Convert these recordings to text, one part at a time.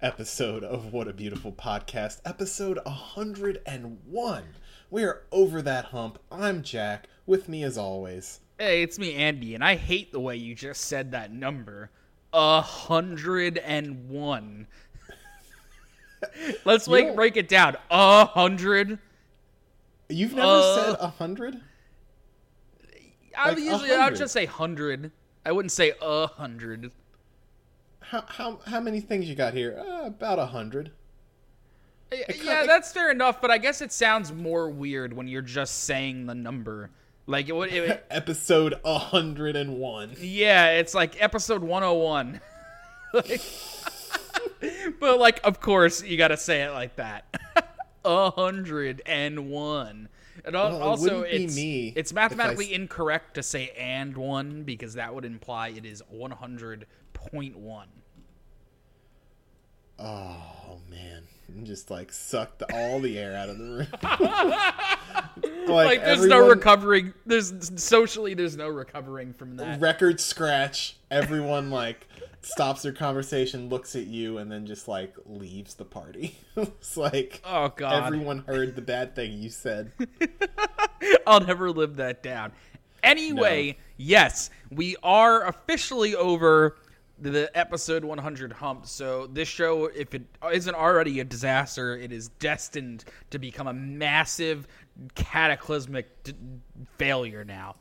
episode of What a Beautiful Podcast, episode 101. We are over that hump. I'm Jack, with me as always. Hey, it's me, Andy, and I hate the way you just said that number. A hundred and one. Let's like don't- break it down. A hundred. You've never Uh, said 100? I Like usually I would just say hundred. I wouldn't say a hundred. How, how, how many things you got here? Uh, about 100. Yeah, kinda- that's fair enough, but I guess it sounds more weird when you're just saying the number. Like it would. It, Episode 101. yeah, it's like episode 101. Like- but like, of course, you got to say it like that. A hundred and one. And al- Well, also, wouldn't it's me it's if I mathematically incorrect to say and one because that would imply it is one one. Oh, man. Just like sucked all the air out of the room. like, Like, there's no recovering. There's socially, there's no recovering from that. record scratch. Everyone like stops their conversation, looks at you, and then just like leaves the party. it's like Oh God, everyone heard the bad thing you said. I'll never live that down. Anyway, yes, we are officially over the episode 100 hump. So this show, if it isn't already a disaster, it is destined to become a massive, cataclysmic d- failure now.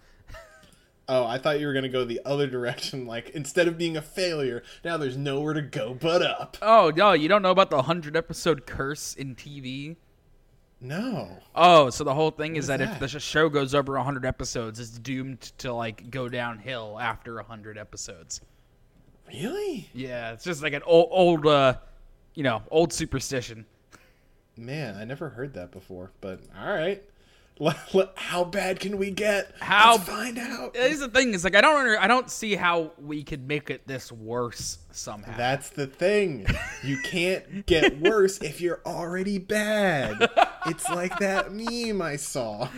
Oh, I thought you were gonna go the other direction. Like instead of being a failure, now there's nowhere to go but up. Oh no, you don't know about the 100 episode curse in TV? No. Oh, so the whole thing is is that, that? if the show goes over 100 episodes, it's doomed to like go downhill after 100 episodes. Really? Yeah, it's just like an old, old, uh, you know, old superstition. Man, I never heard that before. But all right. How bad can we get? How- Let's find out. Here's the thing: is like I don't, under, I don't see how we could make it this worse somehow. That's the thing. You can't get worse if you're already bad. It's like that meme I saw.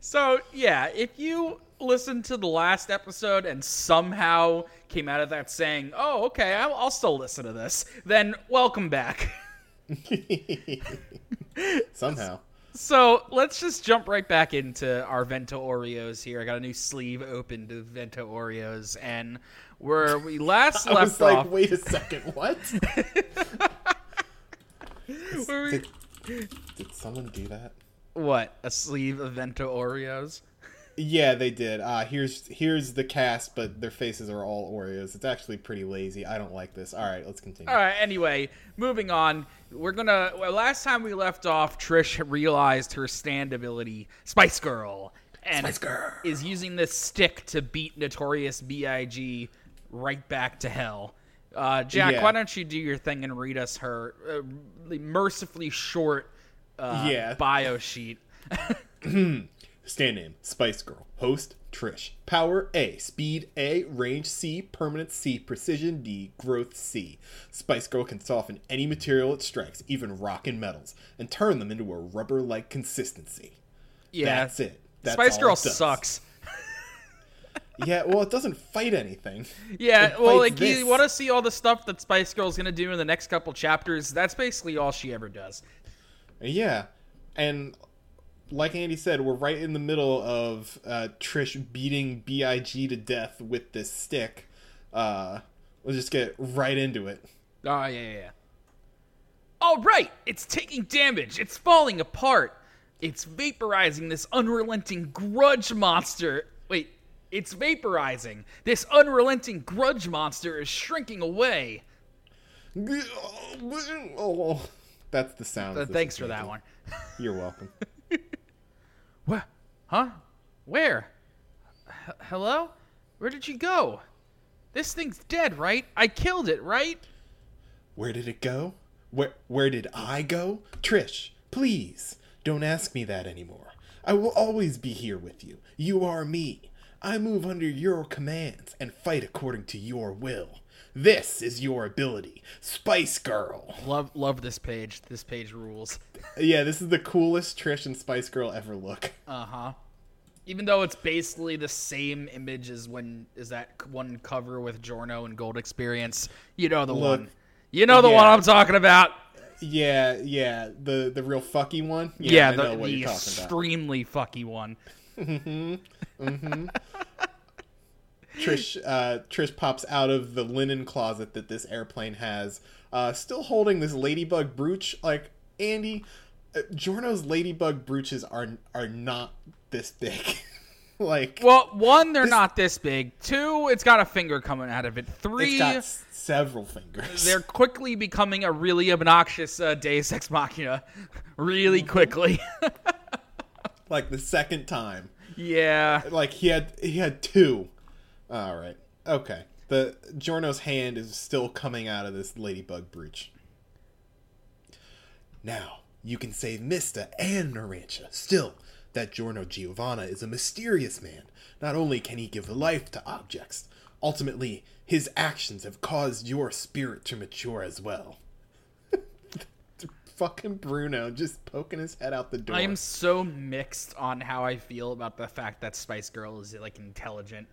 so yeah, if you listened to the last episode and somehow came out of that saying, "Oh, okay, I'll, I'll still listen to this," then welcome back. Somehow. So let's just jump right back into our Vento Oreos here. I got a new sleeve open to Vento Oreos, and where we last I left was like, off, wait a second, what? we- did, did someone do that? what a sleeve of Vento Oreos. Yeah, they did. Uh, here's here's the cast, but their faces are all Oreos. It's actually pretty lazy. I don't like this. All right, let's continue. All right. Anyway, moving on. We're gonna. Well, last time we left off, Trish realized her stand ability, Spice Girl, and Spice Girl. is using this stick to beat Notorious B.I.G. right back to hell. Uh, Jack, Yeah. why don't you do your thing and read us her uh, mercifully short uh, Yeah. bio sheet? Stand name: Spice Girl. Host: Trish. Power A. Speed A. Range C. Permanence C. Precision D. Growth C. Spice Girl can soften any material it strikes, even rock and metals, and turn them into a rubber-like consistency. Yeah, That's it. That's Spice Girl it sucks. Yeah, well, it doesn't fight anything. Yeah, well, like this. you want to see all the stuff that Spice Girl's gonna do in the next couple chapters. That's basically all she ever does. Yeah, and like Andy said, we're right in the middle of uh, Trish beating Big to death with this stick. Uh, we'll just get right into it. Oh yeah, yeah. yeah. All right, it's taking damage. It's falling apart. It's vaporizing this unrelenting grudge monster. Wait, it's vaporizing. This unrelenting grudge monster is shrinking away. Oh, that's the sound. Uh, thanks for that one. You're welcome. What? Huh? Where? H- hello? Where did you go? This thing's dead, right? I killed it, right? Where did it go? Where where did I go? Trish, please don't ask me that anymore. I will always be here with you. You are me. I move under your commands and fight according to your will. This is your ability, Spice Girl. Love love this page. This page rules. Yeah, this is the coolest Trish and Spice Girl ever look. Uh-huh. Even though it's basically the same image as when is that one cover with Giorno and Gold Experience. You know the Look, one. You know the one. I'm talking about. Yeah, yeah, the the real fucky one. Yeah, I the, know what the you're talking about. extremely fucky one. Trish uh, Trish pops out of the linen closet that this airplane has, uh, still holding this ladybug brooch. Like Andy, uh, Giorno's ladybug brooches are are not this big. like Well, one, they're not this big. Two, it's got a finger coming out of it. Three, it's got s- several fingers. they're quickly becoming a really obnoxious uh, Deus Ex Machina. really Mm-hmm. quickly. like the second time. yeah. Like he had he had two. All right. Okay. The Giorno's hand is still coming out of this ladybug brooch. Now, you can save Mista and Narancia. Still, that Giorno Giovanna is a mysterious man. Not only can he give life to objects, ultimately, his actions have caused your spirit to mature as well. Fucking Bruno just poking his head out the door. I am so mixed on how I feel about the fact that Spice Girl is like intelligent.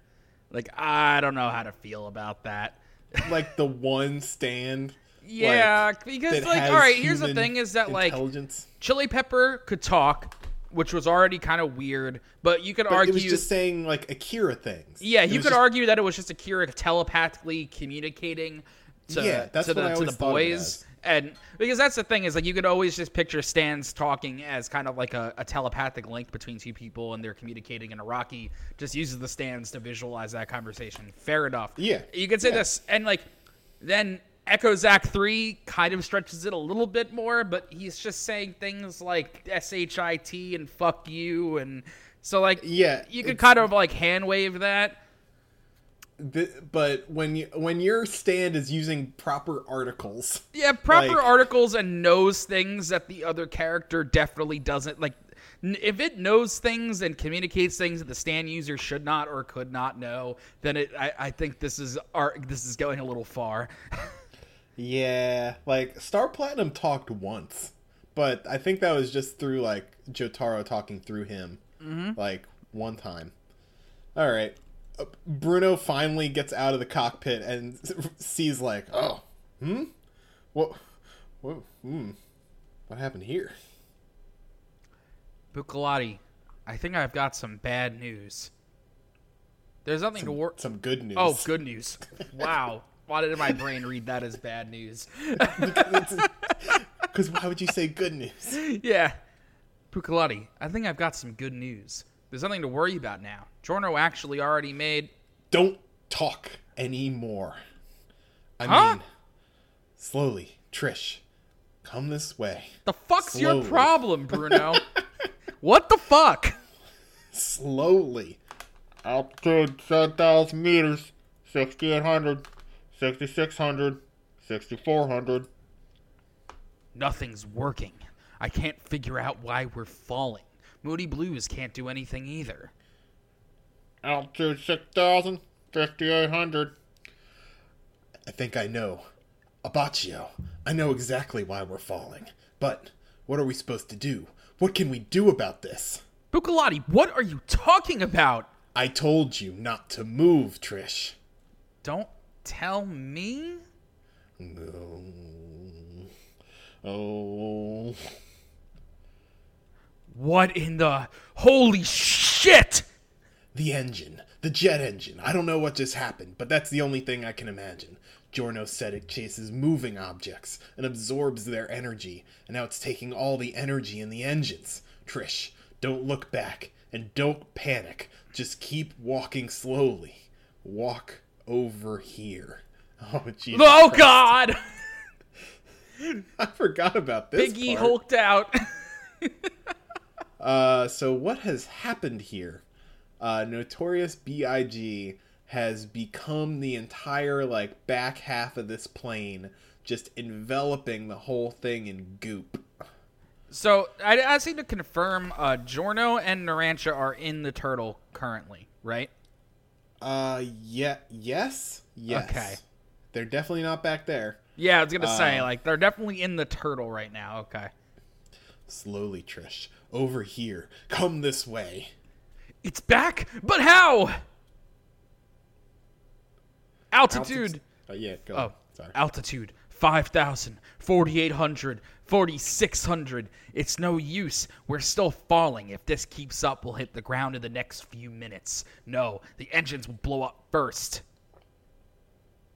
Like I don't know how to feel about that. like the one stand. Yeah, like, because like all right, here's the thing is that like. Chili Pepper could talk, which was already kind of weird, but you could But argue it was just saying like Akira things. Yeah, It you could just- argue that it was just Akira telepathically communicating to, Yeah, that's to what the I to the boys. And because that's the thing is like you could always just picture Stands talking as kind of like a, a telepathic link between two people and they're communicating and Araki just uses the stands to visualize that conversation. Fair enough. Yeah, You could say yeah. this and like then Echoes Act 3 kind of stretches it a little bit more, but he's just saying things like SHIT and fuck you and so like Yeah, you could kind of like hand wave that. Th- but when you when your stand is using proper articles, Yeah, proper Like- articles and knows things that the other character definitely doesn't. Like, n- if it knows things and communicates things that the stand user should not or could not know, then it. I, I think this is our. This is going a little far. yeah, like Star Platinum talked once, but I think that was just through like Jotaro talking through him, Mm-hmm. like one time. All right, Bruno finally gets out of the cockpit and sees like, oh, hmm, what, what, hmm, what happened here? Bucciarati, I think I've got some bad news. There's nothing to work. Some good news. Oh, good news! Wow. Why did my brain read that as bad news? Because why would you say good news? yeah. Bucciarati, I think I've got some good news. There's nothing to worry about now. Giorno actually already made. Don't talk anymore. I Huh? mean, slowly, Trish, come this way. The fuck's your problem, Bruno? what the fuck? Slowly. Altitude 7,000 meters, 6,800, 6,600, 6,400. Nothing's working. I can't figure out why we're falling. Moody Blues can't do anything either. Altitude 6,000, 5,800. I think I know. Abbacchio, I know exactly why we're falling. But what are we supposed to do? What can we do about this? Bucciarati, what are you talking about? I told you not to move, Trish. Don't tell me? No. Oh. What in the holy shit? The engine. The jet engine. I don't know what just happened, but that's the only thing I can imagine. Giorno said it chases moving objects and absorbs their energy, and now it's taking all the energy in the engines. Trish, don't look back and don't panic. Just keep walking slowly. Walk over here. Oh, Jesus. Oh Christ. god! I forgot about this. Biggie part. hulked out. Uh, so what has happened here? Uh, Notorious B.I.G. has become the entire like back half of this plane, just enveloping the whole thing in goop. So I, I seem to confirm uh, Giorno and Narancia are in the turtle currently, right? Uh, yeah, yes, yes. Okay. They're definitely not back there. Yeah, I was gonna say Uh, like they're definitely in the turtle right now. Okay. Slowly, Trish. Over here. Come this way. It's back, but how? Altitude. Oh, yeah, go. Oh. Sorry. altitude 5,000, 4,800, 4,600. It's no use. We're still falling. If this keeps up, we'll hit the ground in the next few minutes. No, the engines will blow up first.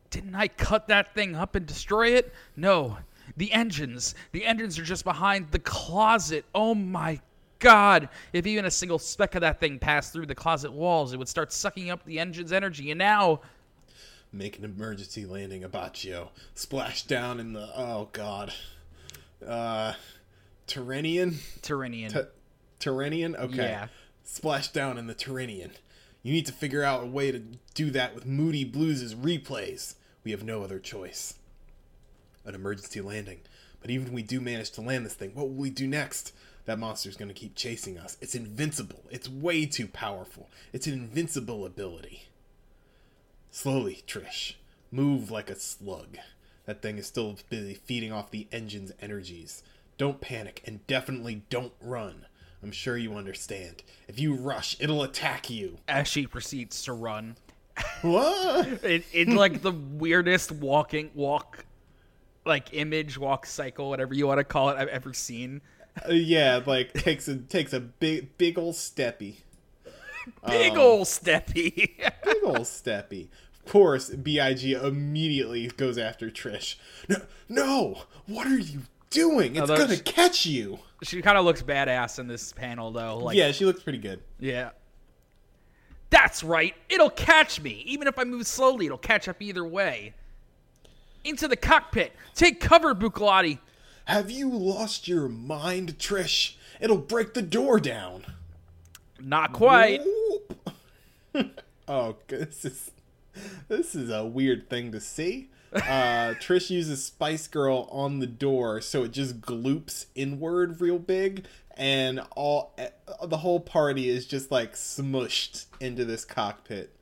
Didn't I cut that thing up and destroy it? No. The engines. The engines are just behind the closet. Oh my god. If even a single speck of that thing passed through the closet walls, it would start sucking up the engine's energy. And now. Make an emergency landing, Abbacchio. Splash down in the. Oh, God. Uh. Tyrrhenian? Tyrannian. T-? Okay. Yeah. Splash down in the Tyrrhenian. You need to figure out a way to do that with Moody Blues' replays. We have no other choice. An emergency landing. But even if we do manage to land this thing, what will we do next? That monster's gonna keep chasing us. It's invincible. It's way too powerful. It's an invincible ability. Slowly, Trish. Move like a slug. That thing is still busy feeding off the engine's energies. Don't panic and definitely don't run. I'm sure you understand. If you rush, it'll attack you. as she proceeds to run. What? It, it's like the weirdest walking walk, like image walk cycle, whatever you want to call it, I've ever seen. Uh, yeah, like takes a takes a big big ol' steppy. Big Um, ol' steppy. Big old steppy. Of course, Big immediately goes after Trish. No, no! What are you doing? It's that's- gonna catch you. she kind of looks badass in this panel, though. Like, yeah, she looks pretty good. yeah. That's right. It'll catch me. Even if I move slowly, it'll catch up either way. Into the cockpit. Take cover, Bucciarati. Have you lost your mind, Trish? It'll break the door down. Not quite. Oh, this is this is a weird thing to see. Uh, Trish uses Spice Girl on the door, so it just gloops inward real big, and all eh, the whole party is just like smushed into this cockpit.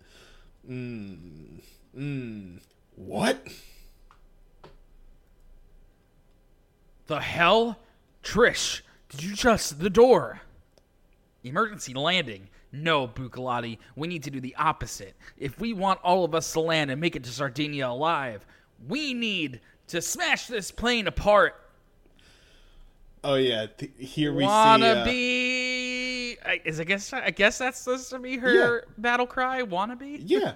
Mmm. Mmm. What? The hell? Trish, did you just the door? Emergency landing. No, Bucciarati, we need to do the opposite. If we want all of us to land and make it to Sardinia alive, we need to smash this plane apart. Oh yeah, th- here we Wanna see. uh, be? I, is I guess I guess that's supposed to be her battle cry. Wanna be? Yeah.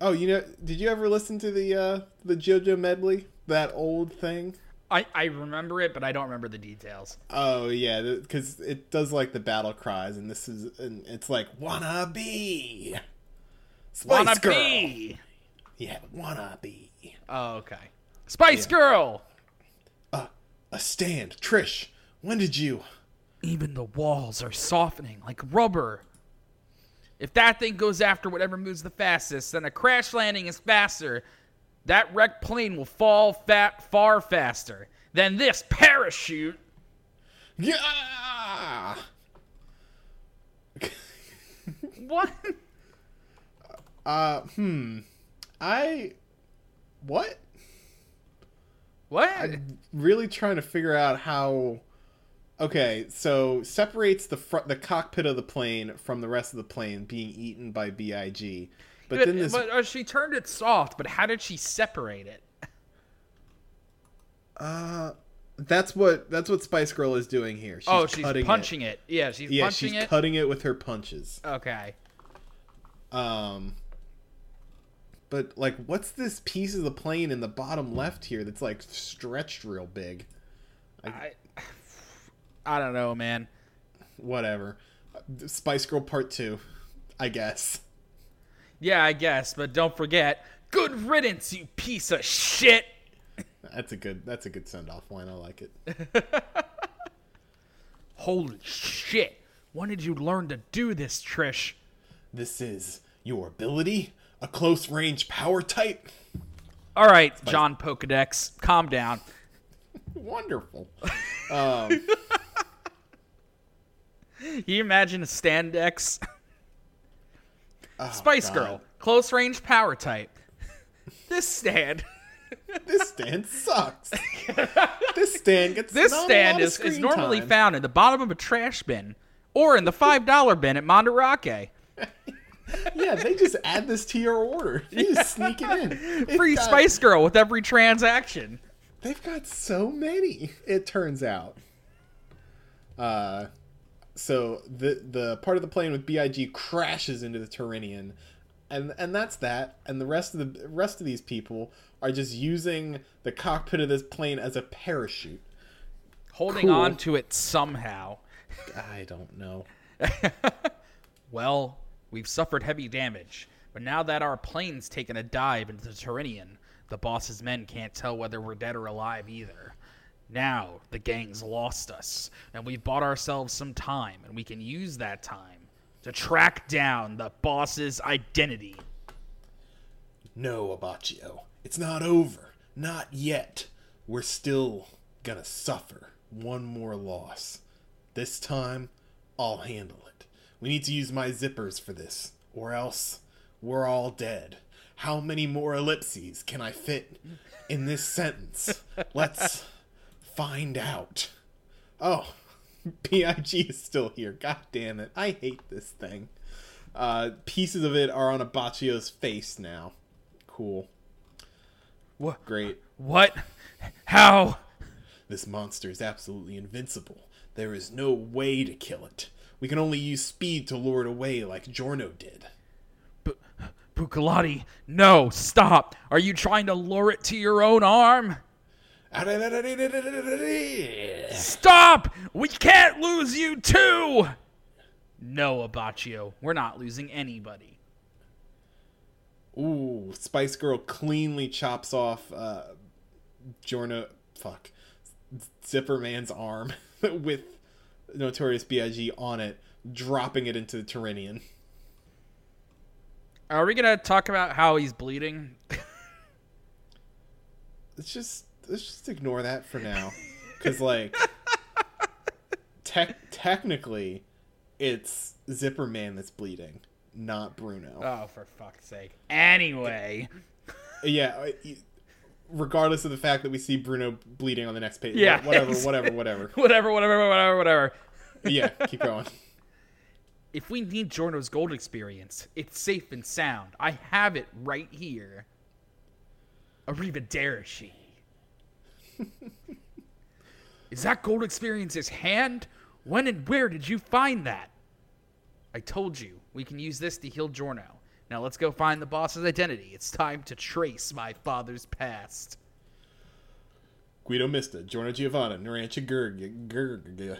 Oh, you know, did you ever listen to the uh the JoJo medley? That old thing? I, I remember it, but I don't remember the details. Oh yeah, because it does like the battle cries, and this is and it's like wanna be, Spice Wanna Girl. be? Yeah, wanna be. Oh, okay. Spice Girl. Uh, a stand, Trish. When did you? Even the walls are softening like rubber. If that thing goes after whatever moves the fastest, then a crash landing is faster. That wrecked plane will fall fat far faster than this parachute. Yeah. What? Uh, hmm. I. What? What? really trying to figure out how okay so separates the front the cockpit of the plane from the rest of the plane being eaten by big but but then this but, uh, she turned it soft, but how did she separate it? uh that's what that's what spice girl is doing here she's oh, she's cutting punching it. Yeah, she's yeah she's it. cutting it with her punches okay. um but like what's this piece of the plane in the bottom left here that's like stretched real big I I don't know, man. whatever spice girl part two i guess Yeah, I guess, but don't forget, good riddance, you piece of shit. That's a good. That's a good send off line. I like it. Holy shit. When did you learn to do this, Trish? This is your ability a close range power type. All right, John Pokedex, calm down. Wonderful. Um, Can you imagine a Standex? Spice God. Girl, close range power type. this stand. this stand sucks. this stand gets This stand is, is normally time. found in the bottom of a trash bin or in the $5 bin at Monterake. Yeah, they just add this to your order. They just sneak it in. It's Free got- Spice Girl with every transaction. They've got so many. It turns out. Uh, so the the part of the plane with Big crashes into the Turinian, and and that's that. And the rest of the rest of these people are just using the cockpit of this plane as a parachute. Holding Cool. on to it somehow. I don't know. Well, we've suffered heavy damage, but now that our plane's taken a dive into the Turinian, the boss's men can't tell whether we're dead or alive either. Now, the gang's lost us, and we've bought ourselves some time, and we can use that time to track down the boss's identity. No, Abbacchio. It's not over. Not yet. We're still gonna suffer one more loss. This time, I'll handle it. We need to use my zippers for this, or else we're all dead. How many more ellipses can I fit in this sentence? Let's find out. Oh, Big is still here. God damn it. I hate this thing. Uh, pieces of it are on Abbacchio's face now. Cool. What? Great. What? How? This monster is absolutely invincible. There is no way to kill it. We can only use speed to lure it away like Giorno did. B- Bucciarati, no, stop. Are you trying to lure it to your own arm? Stop! We can't lose you too! No, Abbacchio, we're not losing anybody. Ooh, Spice Girl cleanly chops off uh, Giorno. Fuck. Zipper Man's arm with Notorious B.I.G. on it, dropping it into the Turinian. Are we gonna talk about how he's bleeding? let's just let's just ignore that for now because like tech technically it's zipper man that's bleeding not bruno oh, for fuck's sake. Anyway. yeah uh, regardless of the fact that we see bruno bleeding on the next page Yeah, whatever whatever whatever Whatever, whatever, whatever, whatever. yeah keep going If we need Giorno's gold experience, it's safe and sound. I have it right here. Arrivederci. Is that gold experience's hand? When and where did you find that? I told you, we can use this to heal Giorno. Now let's go find the boss's identity. It's time to trace my father's past. guido mista giorno giovanna narancia Gurg, Gurg,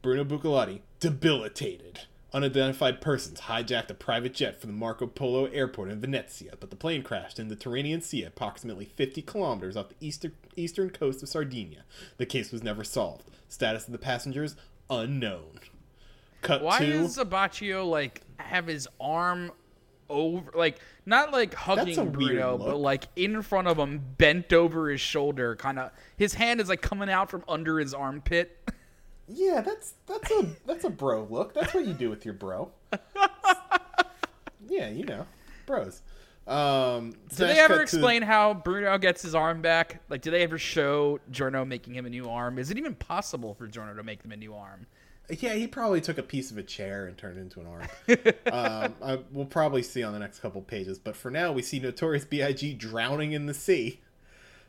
bruno bucciarati debilitated Unidentified persons hijacked a private jet from the Marco Polo airport in Venezia, but the plane crashed in the Tyrrhenian Sea approximately 50 kilometers off the eastern, eastern coast of Sardinia. The case was never solved. Status of the passengers unknown. Cut Why to does Sabaccio like have his arm over like not like hugging Bruno, but like in front of him, bent over his shoulder, kind of. His hand is like coming out from under his armpit. Yeah, that's that's a that's a bro look. That's what you do with your bro. yeah, you know, bros. Um, Did they ever cut to- explain how Bruno gets his arm back? Like, did they ever show Giorno making him a new arm? Is it even possible for Giorno to make them a new arm? Yeah, he probably took a piece of a chair and turned it into an arm. um, I, we'll probably see on the next couple pages, but for now, we see Notorious B.I.G. drowning in the sea.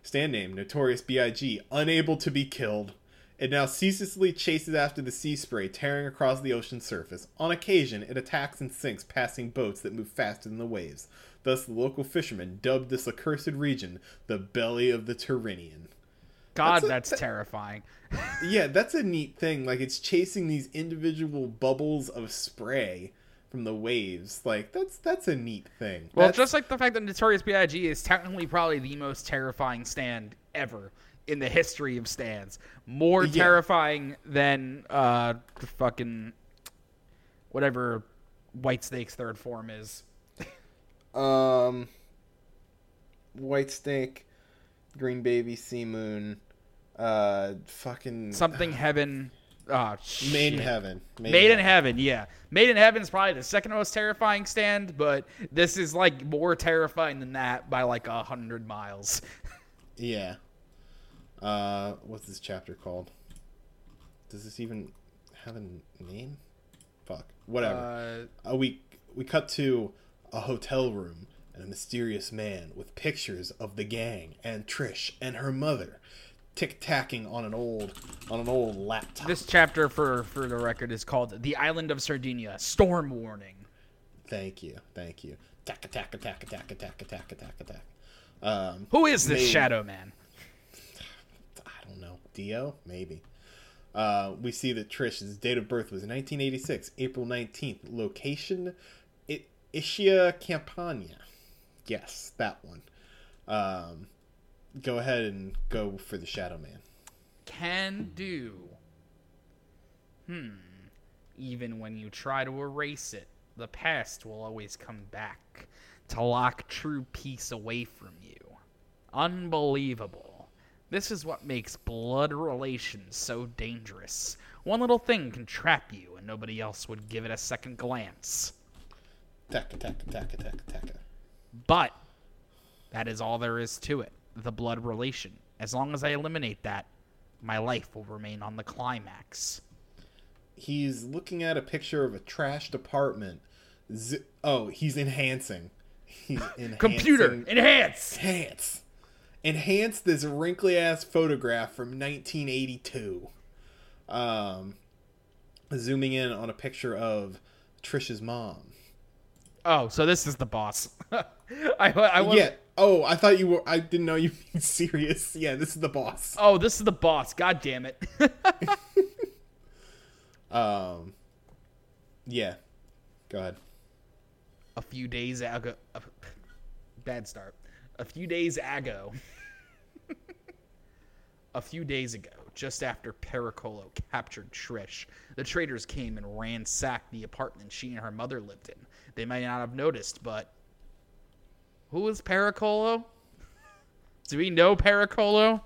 Stand name Notorious B.I.G. unable to be killed. It now ceaselessly chases after the sea spray, tearing across the ocean surface. On occasion, it attacks and sinks passing boats that move faster than the waves. Thus, the local fishermen dubbed this accursed region the Belly of the Tyrrhenian. God, That's a- that's, that- terrifying. Yeah, that's a neat thing. Like it's chasing these individual bubbles of spray from the waves. Like that's that's a neat thing. Well, That's- just like the fact that Notorious B.I.G. is technically probably the most terrifying stand ever in the history of stands. More Yeah. terrifying than uh, fucking whatever White Snake's third form is. Um, White Snake, Green Baby, Sea Moon, uh, fucking Something Heaven. Oh, Made in shit. Heaven. Made in Heaven, yeah. Made in Heaven's probably the second most terrifying stand, but this is like more terrifying than that by like a hundred miles. Yeah. Uh, what's this chapter called? Does this even have a name? Fuck. Whatever. Uh, Uh, we we cut to a hotel room and a mysterious man with pictures of the gang and Trish and her mother tick tacking on an old on an old laptop. this chapter, for for the record, is called "The Island of Sardinia: Storm Warning." Thank you, thank you. Tack attack attack attack attack attack attack attack. Um, Who is this Shadow Man? Don't know. Dio? Maybe. Uh, we see that Trish's date of birth was 1986, April 19th. Location, I- Ischia Campania. Yes, that one. Um, go ahead and go for the Shadow Man. Can do. Hmm. Even when you try to erase it, the past will always come back to lock true peace away from you. Unbelievable. This is what makes blood relations so dangerous. One little thing can trap you, and nobody else would give it a second glance. Attack, attack, attack, attack, attack. But that is all there is to it the blood relation. As long as I eliminate that, my life will remain on the climax. He's looking at a picture of a trashed apartment. Z- oh, he's enhancing. He's enhancing. Computer, enhance! enhance enhance this wrinkly ass photograph from 1982 um zooming in on a picture of trisha's mom Oh, so this is the boss. I, I was, yeah oh i thought you were i didn't know you were serious yeah this is the boss Oh, this is the boss. God damn it. um yeah go ahead a few days ago. bad start. A few days ago. a few days ago, just after Pericolo captured Trish, the traders came and ransacked the apartment she and her mother lived in. They might not have noticed, but who is Pericolo? Do we know Pericolo?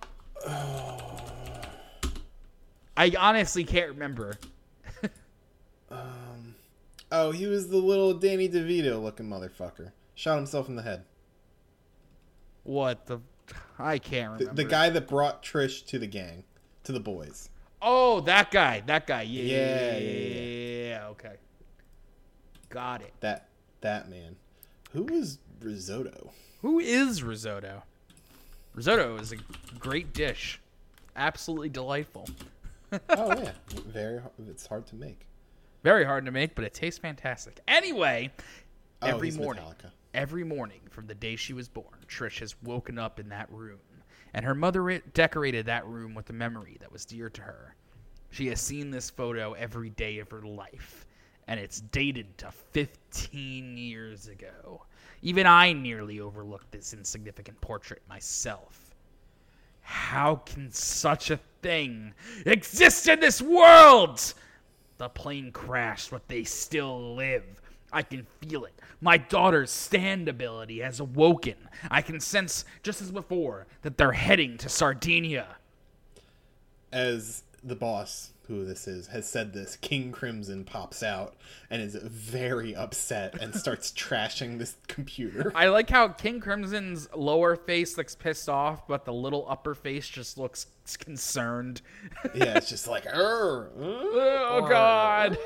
I honestly can't remember. Um, oh he was the little danny devito looking motherfucker shot himself in the head What the? I can't the, remember. the guy that brought trish to the gang to the boys Oh, that guy. That guy. Yeah, yeah, Yeah, yeah, yeah. Okay. Got it. that that man Who is risotto Who is risotto? Risotto is a great dish. Absolutely delightful. oh yeah, very. It's hard to make. Very hard to make, but it tastes fantastic. Anyway, Oh, every he's morning, Metallica. Every morning from the day she was born, Trish has woken up in that room, and her mother decorated that room with a memory that was dear to her. She has seen this photo every day of her life, and it's dated to 15 years ago. Even I nearly overlooked this insignificant portrait myself. How can such a thing exist in this world? The plane crashed, but they still live. I can feel it. My daughter's stand ability has awoken. I can sense, just as before, that they're heading to Sardinia. As the boss, who this is, has said this, King Crimson pops out and is very upset and starts trashing this computer. I like how King Crimson's lower face looks pissed off, but the little upper face just looks concerned. yeah, it's just like, "Arr, uh, oh, God.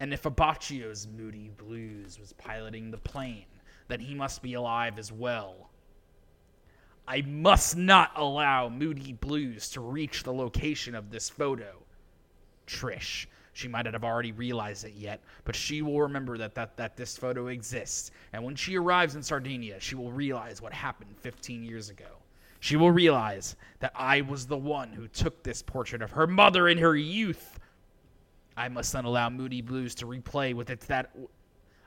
And if Abbacchio's Moody Blues was piloting the plane, then he must be alive as well. I must not allow Moody Blues to reach the location of this photo. Trish. She might not have already realized it yet, but she will remember that, that, that this photo exists. And when she arrives in Sardinia, she will realize what happened 15 years ago. She will realize that I was the one who took this portrait of her mother in her youth. I must not allow Moody Blues to replay with its that.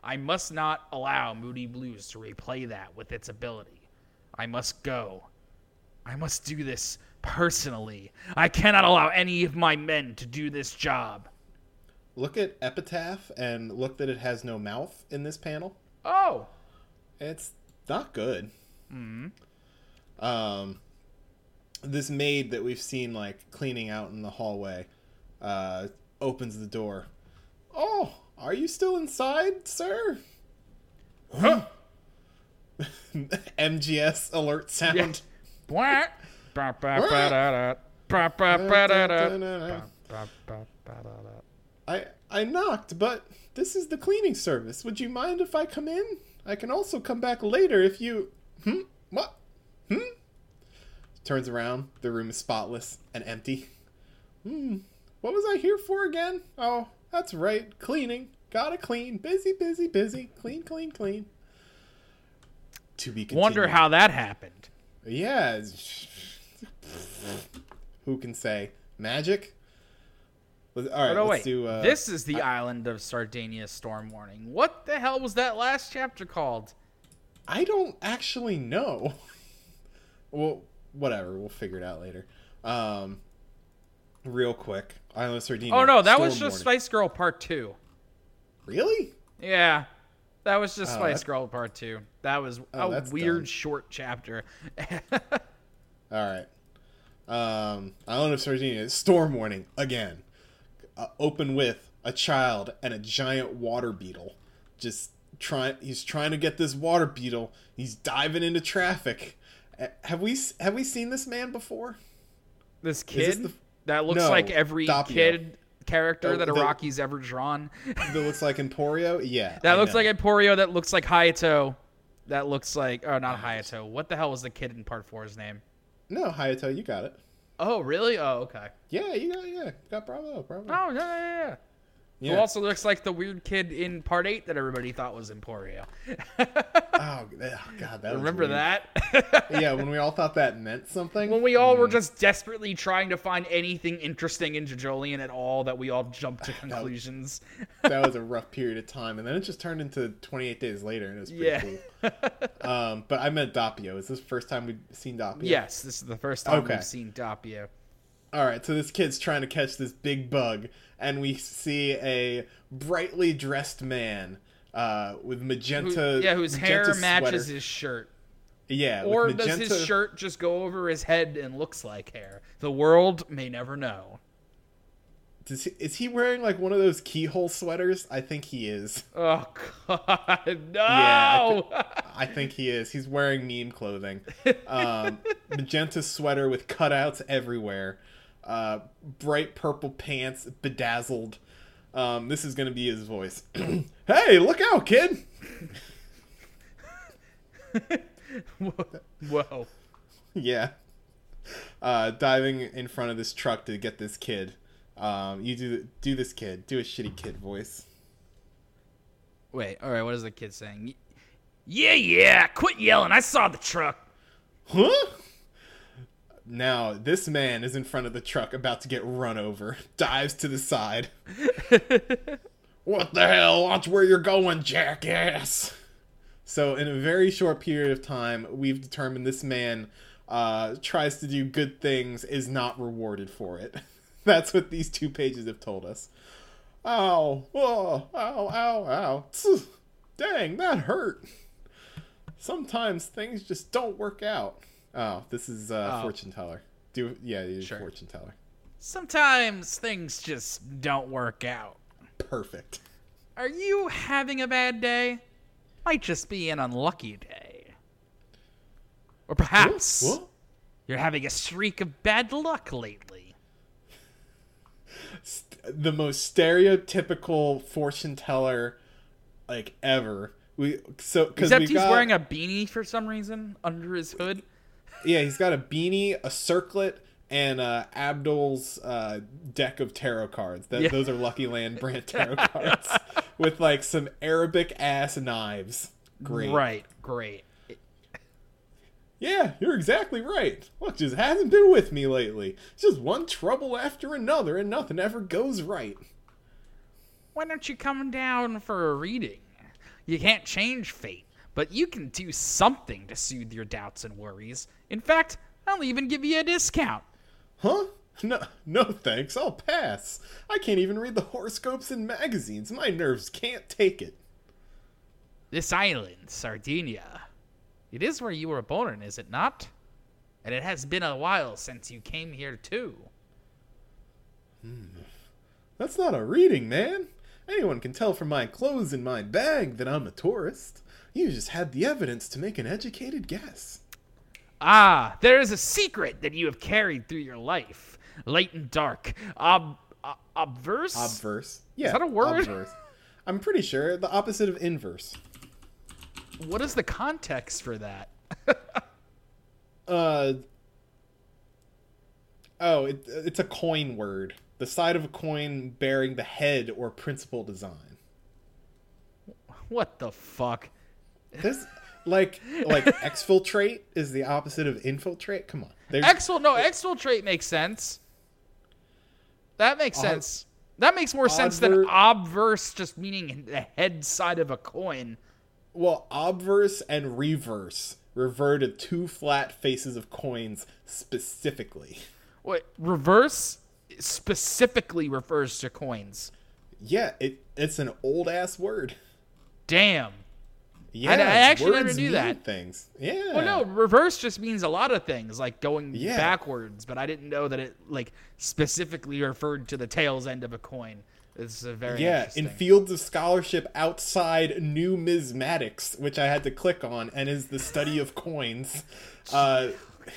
I must not allow Moody Blues to replay that with its ability. I must go. I must do this personally. I cannot allow any of my men to do this job. look at Epitaph and look that it has no mouth in this panel. Oh, It's not good. hmm Um, this maid that we've seen like cleaning out in the hallway uh, opens the door. Oh, are you still inside, sir? Huh. MGS alert sound. Da. I I knocked, but this is the cleaning service. Would you mind if I come in? I can also come back later if you. Hmm. What? Hmm. Turns around. The room is spotless and empty. Hmm. What was I here for again? Oh, that's right. Cleaning. Gotta clean. Busy, busy, busy. Clean, clean, clean. To be continued. Wonder how that happened. Yeah. Who can say magic? All right. Oh, no, let's wait. do. Uh, this is the island of Sardinia storm warning. What the hell was that last chapter called? I don't actually know. well, whatever. We'll figure it out later. Um, real quick, Island of Sardinia. Oh no, that was just Warning. Spice Girl Part Two. Really? Yeah, that was just Oh, Spice that- Girl Part Two. That was Oh, a weird dumb. short chapter. All right. Um, Island of Sardinia. Storm warning again. Uh, open with a child and a giant water beetle. Just trying. He's trying to get this water beetle. He's diving into traffic. Uh, Have we s- have we seen this man before? this this kid the- that looks No, like every Doppio. kid character that the- Araki's ever drawn. That looks like Emporio. Yeah. that I looks know. like Emporio. That looks like Hayato. That looks like oh, not Hayato. What the hell was the kid in Part Four's name? No, Hayato, you got it. Oh, really? Oh, okay. Yeah, you got yeah, got Bravo, Bravo. Oh, yeah, yeah, yeah. Yeah. Who also looks like the weird kid in Part Eight that everybody thought was Emporio. oh, God, that Remember that? yeah, when we all thought that meant something. when we all were just desperately trying to find anything interesting in JoJolion at all, that we all jumped to conclusions. that was a rough period of time, and then it just turned into 28 days later, and it was pretty Yeah. cool. Um, but I meant Doppio. Is this the first time we've seen Doppio? yes, this is the first time Okay. we've seen Doppio. All right, so this kid's trying to catch this big bug, and we see a brightly dressed man uh, with Who- magenta. yeah, whose hair magenta matches sweater. his shirt. Yeah, Or magenta, does his shirt just go over his head and looks like hair? The world may never know. Does he, is he wearing like one of those keyhole sweaters? I think he is. Oh God, no! Yeah, I I think he is. He's wearing meme clothing. Um, magenta sweater with cutouts everywhere. Uh, bright purple pants, bedazzled. Um, this is going to be his voice. hey, look out, kid! Whoa. yeah. Uh, diving in front of this truck to get this kid. Um, you do do this kid. Do a shitty kid voice. Wait, all right. What is the kid saying? Yeah, yeah. Quit yelling. I saw the truck. Huh? Now, this man is in front of the truck about to get run over. Dives to the side. what the hell? Watch where you're going, jackass. So, in a very short period of time, we've determined this man uh, tries to do good things, is not rewarded for it. That's what these two pages have told us. Ow, oh, ow, ow, ow. Tsk. Dang, that hurt. Sometimes things just don't work out. Oh, this is uh, Oh. fortune teller. Do yeah, you Sure. fortune teller. Sometimes things just don't work out. Perfect. Are you having a bad day? Might just be an unlucky day. Or perhaps What? you're having a streak of bad luck lately. St- the most stereotypical fortune teller like ever. We so because Except he's got wearing a beanie for some reason under his hood. Yeah he's got a beanie, a circlet, and uh, Abdul's uh, deck of tarot cards. That Yeah. those are Lucky Land brand tarot cards with like some Arabic ass knives. Great. Right, great. Yeah, you're exactly right. Look, just hasn't been with me lately. It's just one trouble after another, and nothing ever goes right. Why don't you come down for a reading? You can't change fate, but you can do something to soothe your doubts and worries. In fact, I'll even give you a discount. Huh? No, no thanks. I'll pass. I can't even read the horoscopes in magazines. My nerves can't take it. This island, Sardinia. It is where you were born, is it not? And it has been a while since you came here, too. Hmm. That's not a reading, man. Anyone can tell from my clothes and my bag that I'm a tourist. You just had the evidence to make an educated guess. Ah, there is a secret that you have carried through your life. Light and dark. Ob, ob obverse? Obverse. Yeah. Is that a word? Obverse. I'm pretty sure the opposite of inverse. what is the context for that? Uh. Oh, it, it's a coin word. The side of a coin bearing the head or principal design. What the fuck? This, like, like exfiltrate is the opposite of infiltrate. Come on, There's- Exfil no, exfiltrate makes sense. That makes Ob- sense. That makes more sense than obverse just meaning the head side of a coin. Well, obverse and reverse refer to two flat faces of coins specifically. Wait, reverse specifically refers to coins. Yeah, it it's an old ass word. Damn. Yeah, I it's actually never knew that. Things. Yeah. Well, no, reverse just means a lot of things, like going Yeah. backwards. But I didn't know that it like specifically referred to the tails end of a coin. It's a very Yeah, in fields of scholarship outside numismatics, which I had to click on, and is the study of coins. Uh,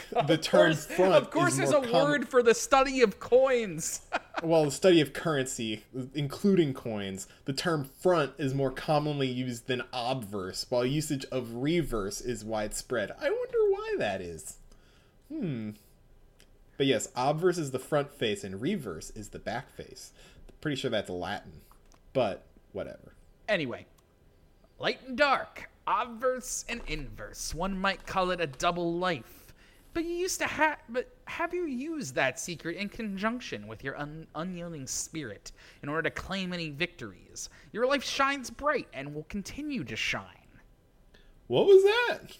the Of term course- front. Of course, is there's a com- word for the study of coins. Well, the study of currency, including coins, the term front is more commonly used than obverse, while usage of reverse is widespread. I wonder why that is. Hmm. But yes, obverse is the front face and reverse is the back face. Pretty sure that's Latin, but whatever. Anyway, light and dark, obverse and inverse. One might call it a double life. But you used to have, but have you used that secret in conjunction with your un- unyielding spirit in order to claim any victories? Your life shines bright and will continue to shine. What was that?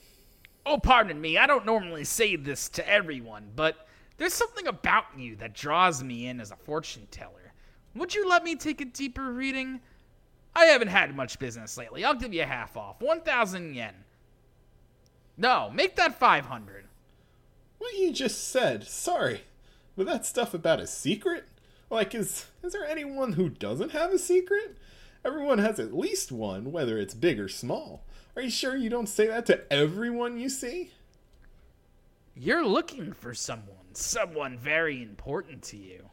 Oh, pardon me, I don't normally say this to everyone, but there's something about you that draws me in as a fortune teller. Would you let me take a deeper reading? I haven't had much business lately. I'll give you half off. 1,000 yen. No, make that 500. What you just said. Sorry. But that stuff about a secret? Like, is is there anyone who doesn't have a secret? Everyone has at least one, whether it's big or small. Are you sure you don't say that to everyone you see? You're looking for someone, someone very important to you.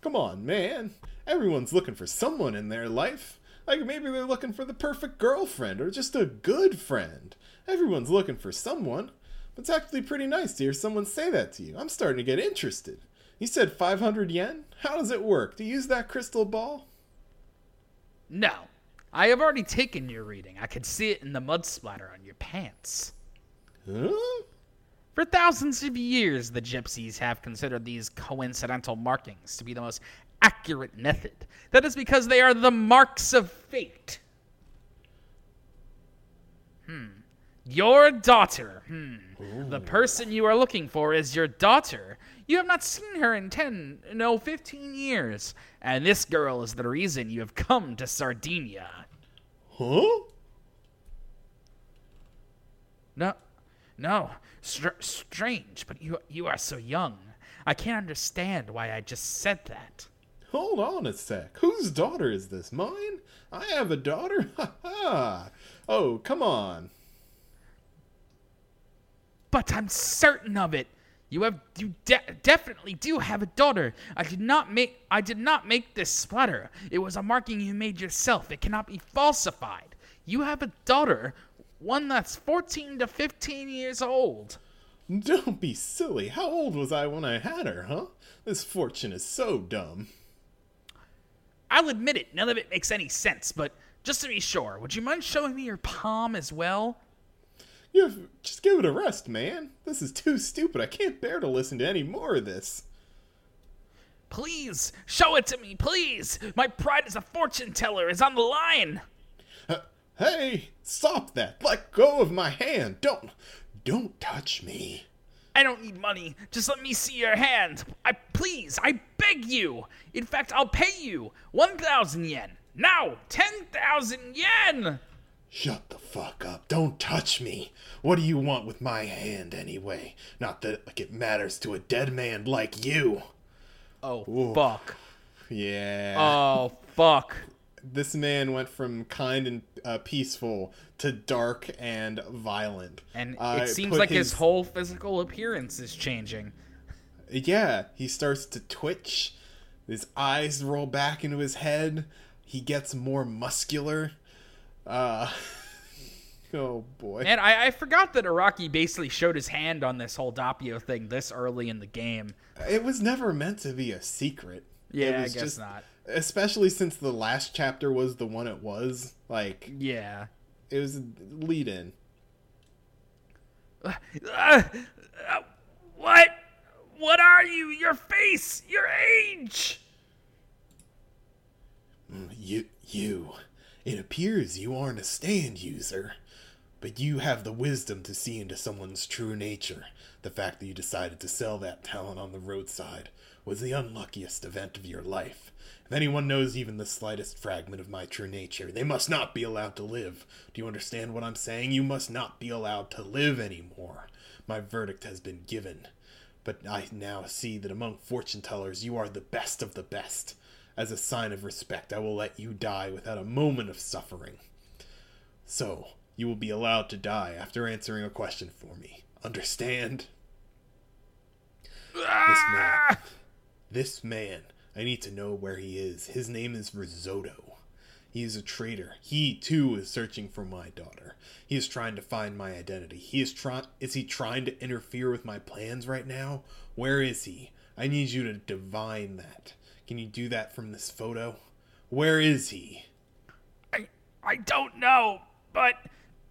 Come on, man. Everyone's looking for someone in their life. Like maybe they're looking for the perfect girlfriend or just a good friend. Everyone's looking for someone. It's actually pretty nice to hear someone say that to you. I'm starting to get interested. You said 500 yen? How does it work? Do you use that crystal ball? No, I have already taken your reading. I could see it in the mud splatter on your pants. Huh? For thousands of years, the gypsies have considered these coincidental markings to be the most accurate method. That is because they are the marks of fate. Hmm. Your daughter. Hmm. The person you are looking for is your daughter. You have not seen her in 10, no, 15 years. And this girl is the reason you have come to Sardinia. Huh? No, no, str- strange, but you you are so young. I can't understand why I just said that. Hold on a sec. Whose daughter is this? Mine? I have a daughter? Ha ha! Oh, come on. But I'm certain of it. You have you de- definitely do have a daughter. I did not make I did not make this splatter. It was a marking you made yourself. It cannot be falsified. You have a daughter, one that's 14 to 15 years old. Don't be silly. How old was I when I had her, huh? This fortune is so dumb. I'll admit it, none of it makes any sense, but just to be sure, would you mind showing me your palm as well? You have, just give it a rest, man. This is too stupid. I can't bear to listen to any more of this. Please, show it to me, please. My pride as a fortune teller is on the line. Uh, hey, stop that. Let go of my hand. Don't, don't touch me. I don't need money. Just let me see your hand. I please, I beg you. In fact, I'll pay you 1,000 yen. Now, 10,000 yen. Shut the fuck up. Don't touch me. What do you want with my hand anyway? Not that like it matters to a dead man like you. Oh, fuck. Yeah. Oh, fuck. this man went from kind and uh, peaceful to dark and violent. And Uh, it seems like his whole physical appearance is changing. Yeah, he starts to twitch. His eyes roll back into his head. He gets more muscular. Uh, oh boy. Man, I, I forgot that Araki basically showed his hand on this whole Doppio thing this early in the game. It was never meant to be a secret. Yeah, It I was guess not. Especially since the last chapter was the one it was. Like, Yeah. it was a lead in. Uh, uh, what? What are you? Your face, your age. You, you. It appears you aren't a stand user, but you have the wisdom to see into someone's true nature. The fact that you decided to sell that talent on the roadside was the unluckiest event of your life. If anyone knows even the slightest fragment of my true nature, they must not be allowed to live. Do you understand what I'm saying? You must not be allowed to live anymore. My verdict has been given. But I now see that among fortune tellers you are the best of the best. As a sign of respect, I will let you die without a moment of suffering. So, you will be allowed to die after answering a question for me. Understand? This ah! man. This man. I need to know where he is. His name is Risotto. He is a traitor. He too is searching for my daughter. He is trying to find my identity. He is trying is he trying to interfere with my plans right now? Where is he? I need you to divine that. Can you do that from this photo? Where is he? I I don't know, but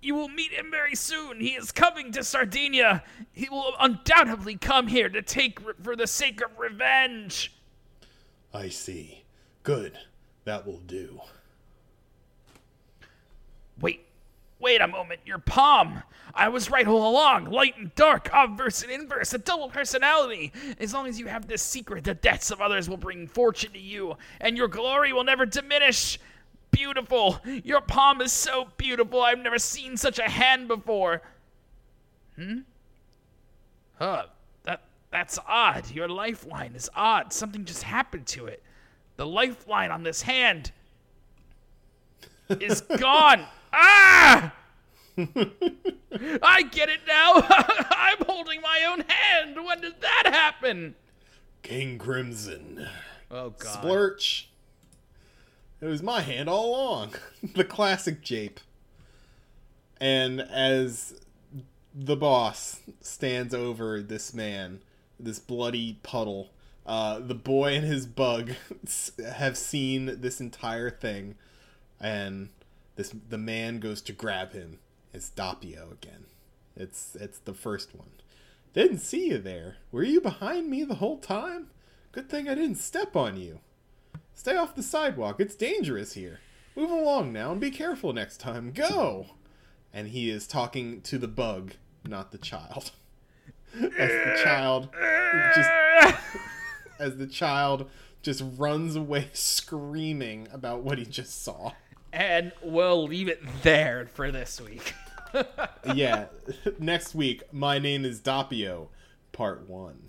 you will meet him very soon. He is coming to Sardinia. He will undoubtedly come here to take re- for the sake of revenge. I see. Good. That will do. Wait, wait a moment. Your palm. I was right all along. Light and dark, obverse and inverse, a double personality. As long as you have this secret, the deaths of others will bring fortune to you, and your glory will never diminish. Beautiful. Your palm is so beautiful. I've never seen such a hand before. Hmm? Huh. That that's odd. Your lifeline is odd. Something just happened to it. The lifeline on this hand is gone. Ah! I get it now. I'm holding my own hand. When did that happen? King Crimson. Oh god. Splurch. It was my hand all along. the classic jape. And as the boss stands over this man, this bloody puddle, uh, the boy and his bug have seen this entire thing, and this the man goes to grab him. It's Doppio again. It's it's the first one. Didn't see you there. Were you behind me the whole time? Good thing I didn't step on you. Stay off the sidewalk. It's dangerous here. Move along now and be careful next time. Go! And he is talking to the bug, not the child. as the child just as the child just runs away screaming about what he just saw. And we'll leave it there for this week. Yeah, next week, my name is Doppio, part one.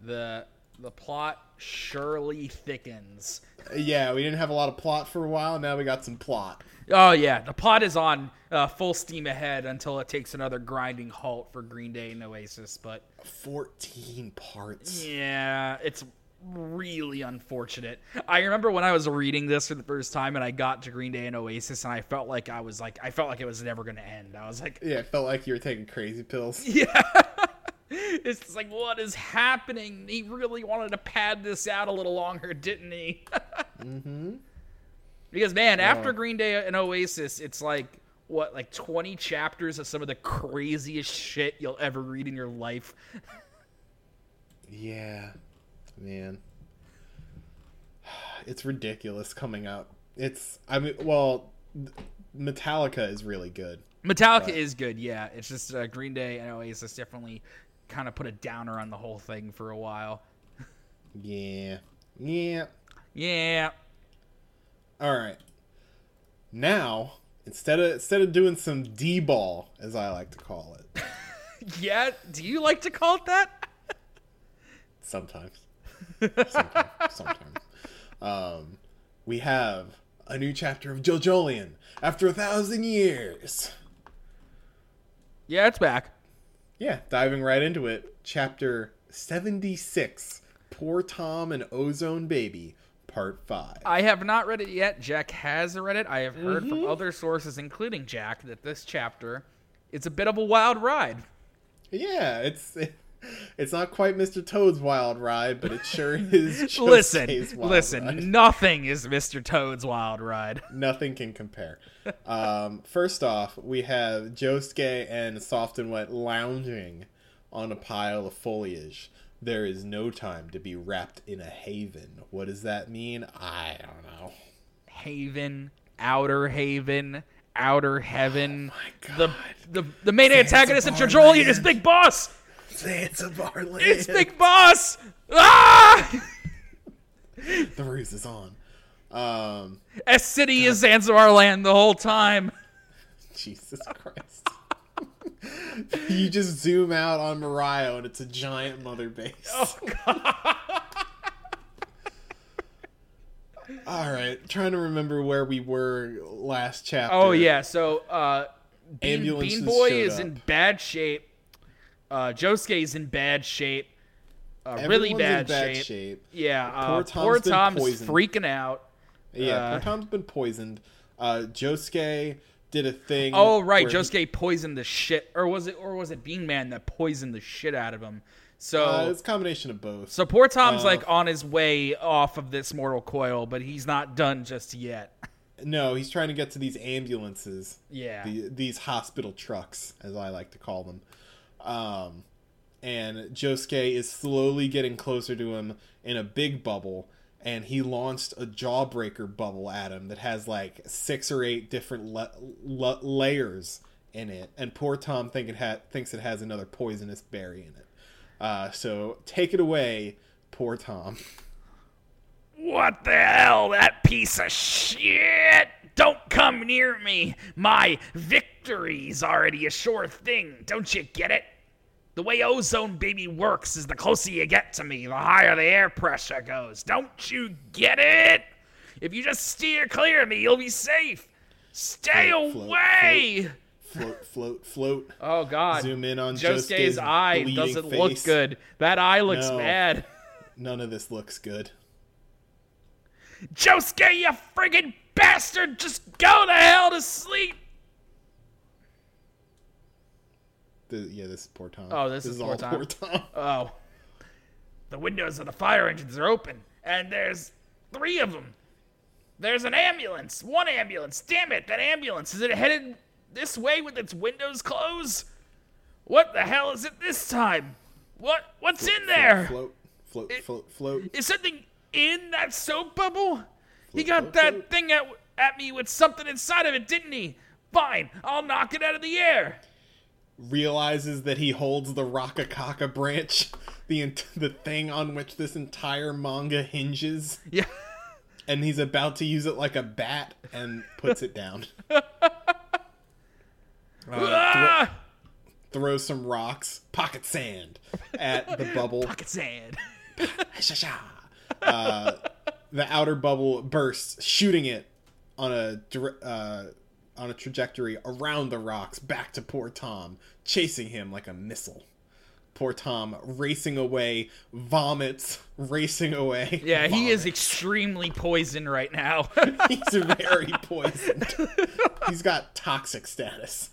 the the plot surely thickens. Yeah, we didn't have a lot of plot for a while. Now we got some plot. Oh yeah, the plot is on uh, full steam ahead until it takes another grinding halt for Green Day and Oasis. But 14 parts. yeah, it's really unfortunate. I remember when I was reading this for the first time and I got to Green Day and Oasis and I felt like I was like I felt like it was never going to end. I was like, Yeah, it felt like you were taking crazy pills. yeah. It's like what is happening? He really wanted to pad this out a little longer, didn't he? mm-hmm. Because man, after Green Day and Oasis, it's like what, like twenty chapters of some of the craziest shit you'll ever read in your life. Yeah, man. It's ridiculous coming up. It's, I mean, well, Metallica is really good. Metallica is good, yeah. It's just uh, Green Day and Oasis definitely kind of put a downer on the whole thing for a while. Yeah. Yeah. Yeah. All right. Now, instead of instead of doing some D-ball as I like to call it, Yeah. Do you like to call it that? sometimes. Sometimes. sometimes. Um, we have a new chapter of JoJolion after a thousand years. Yeah, it's back. Yeah, diving right into it. Chapter 76 Poor Tom and Ozone Baby, Part 5. I have not read it yet. Jack has read it. I have heard from other sources, including Jack, that this chapter is a bit of a wild ride. Yeah, it's it's not quite Mr. Toad's wild ride, but it sure is. listen, listen. ride. Nothing is Mr. Toad's wild ride. Nothing can compare. Um, first off, we have Josuke and Soft and Wet lounging on a pile of foliage. There is no time to be wrapped in a haven. What does that mean? I don't know. Haven, Outer Haven, Outer Heaven. Oh the, the the main antagonist of Zanzibar is. Big Boss. Zanzibar land. It's Big Boss. Ah! The ruse is on. Um, S City is Zanzibar land the whole time. Jesus Christ. you just zoom out on Morioh and it's a giant mother base. Oh God. All right, trying to remember where we were last chapter. Oh yeah, so uh, Bean, Bean Boy is up. in bad shape. Uh, is in bad shape. Uh, really bad, bad shape. shape. Yeah, uh, Poor poor Tom's been Tom's, poisoned. freaking out. Yeah, Uh, poor Tom's been poisoned. Uh, Josuke did a thing. Oh right, where he- poisoned the shit, or was it, or was it Bean Man that poisoned the shit out of him? So, Uh, it's a combination of both. so poor Tom's uh, like on his way off of this mortal coil, but he's not done just yet. No, he's trying to get to these ambulances. Yeah. The, these hospital trucks, as I like to call them. Um, and Josuke is slowly getting closer to him in a big bubble, and he launched a jawbreaker bubble at him that has like six or eight different le- le- layers in it. And poor Tom think it ha- thinks it has another poisonous berry in it. Uh, so take it away, poor Tom. What the hell, that piece of shit! Don't come near me! My victory's already a sure thing, don't you get it? The way Ozone Baby works is the closer you get to me, the higher the air pressure goes. Don't you get it? If you just steer clear of me, you'll be safe. Stay Float, float, away! Float, float, float. Oh god. Zoom in on Josuke's Josuke's eye doesn't look good. That eye looks No. bad. None of this looks good. Josuke, you friggin' bastard! Just go the hell to sleep! The, yeah, this is poor Tom. Oh, this is poor all Tom. poor Tom. Oh. The windows of the fire engines are open, and there's three of them. There's an ambulance. One ambulance. Damn it, that ambulance. Is it headed this way with its windows closed? What the hell is it this time? What what's in there? Float, float, It- float, float. Is something in that soap bubble? He got float, that float. thing at, at me with something inside of it, didn't he? Fine, I'll knock it out of the air. Realizes that he holds the Rakakaka branch, the the thing on which this entire manga hinges, Yeah. and he's about to use it like a bat and puts it down. ah! Throws some rocks, pocket sand, at the bubble. Pocket sand. Sha-sha. Uh, the outer bubble bursts, shooting it on a uh, on a trajectory around the rocks back to poor Tom, chasing him like a missile. Poor Tom racing away, vomits, racing away. Yeah, he is extremely poisoned right now. He's very poisoned. He's got toxic status.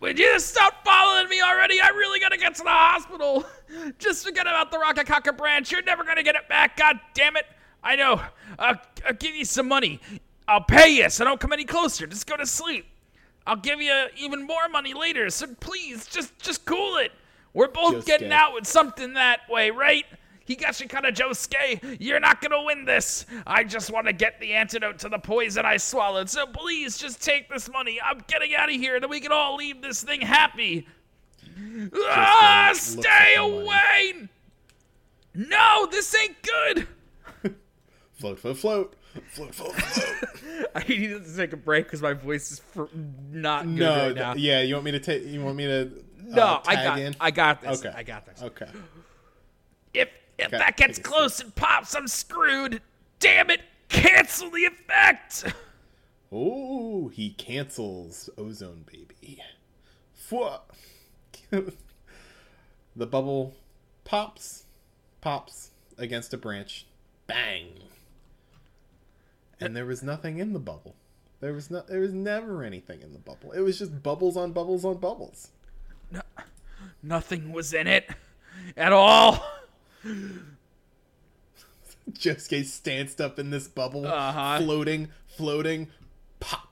Would you stop following me already? I really gotta get to the hospital. Just forget about the Rokakaka branch. You're never gonna get it back. God damn it. I know. I'll, I'll give you some money. I'll pay you, so don't come any closer. Just go to sleep. I'll give you even more money later. So please, just just cool it. We're both Josuke. getting out with something that way, right? Higashikata Josuke, you're not gonna win this. I just want to get the antidote to the poison I swallowed. So please, just take this money. I'm getting out of here, and we can all leave this thing happy. Ah, stay away! No, this ain't good. Float, float, float. Float, float, float. I need to take a break because my voice is fr- not good no, right now. th- yeah, you want me to take? You want me to? no, uh, I got, in? I got this. Okay. I got this. Okay. If if Okay, that gets close and pops, I'm screwed. Damn it! Cancel the effect. Oh, he cancels ozone baby. The bubble pops, pops against a branch. Bang. And there was nothing in the bubble. There was no, there was never anything in the bubble. It was just bubbles on bubbles on bubbles. No, Nothing was in it at all. Josuke stanced up in this bubble, Uh-huh. floating, floating, pop.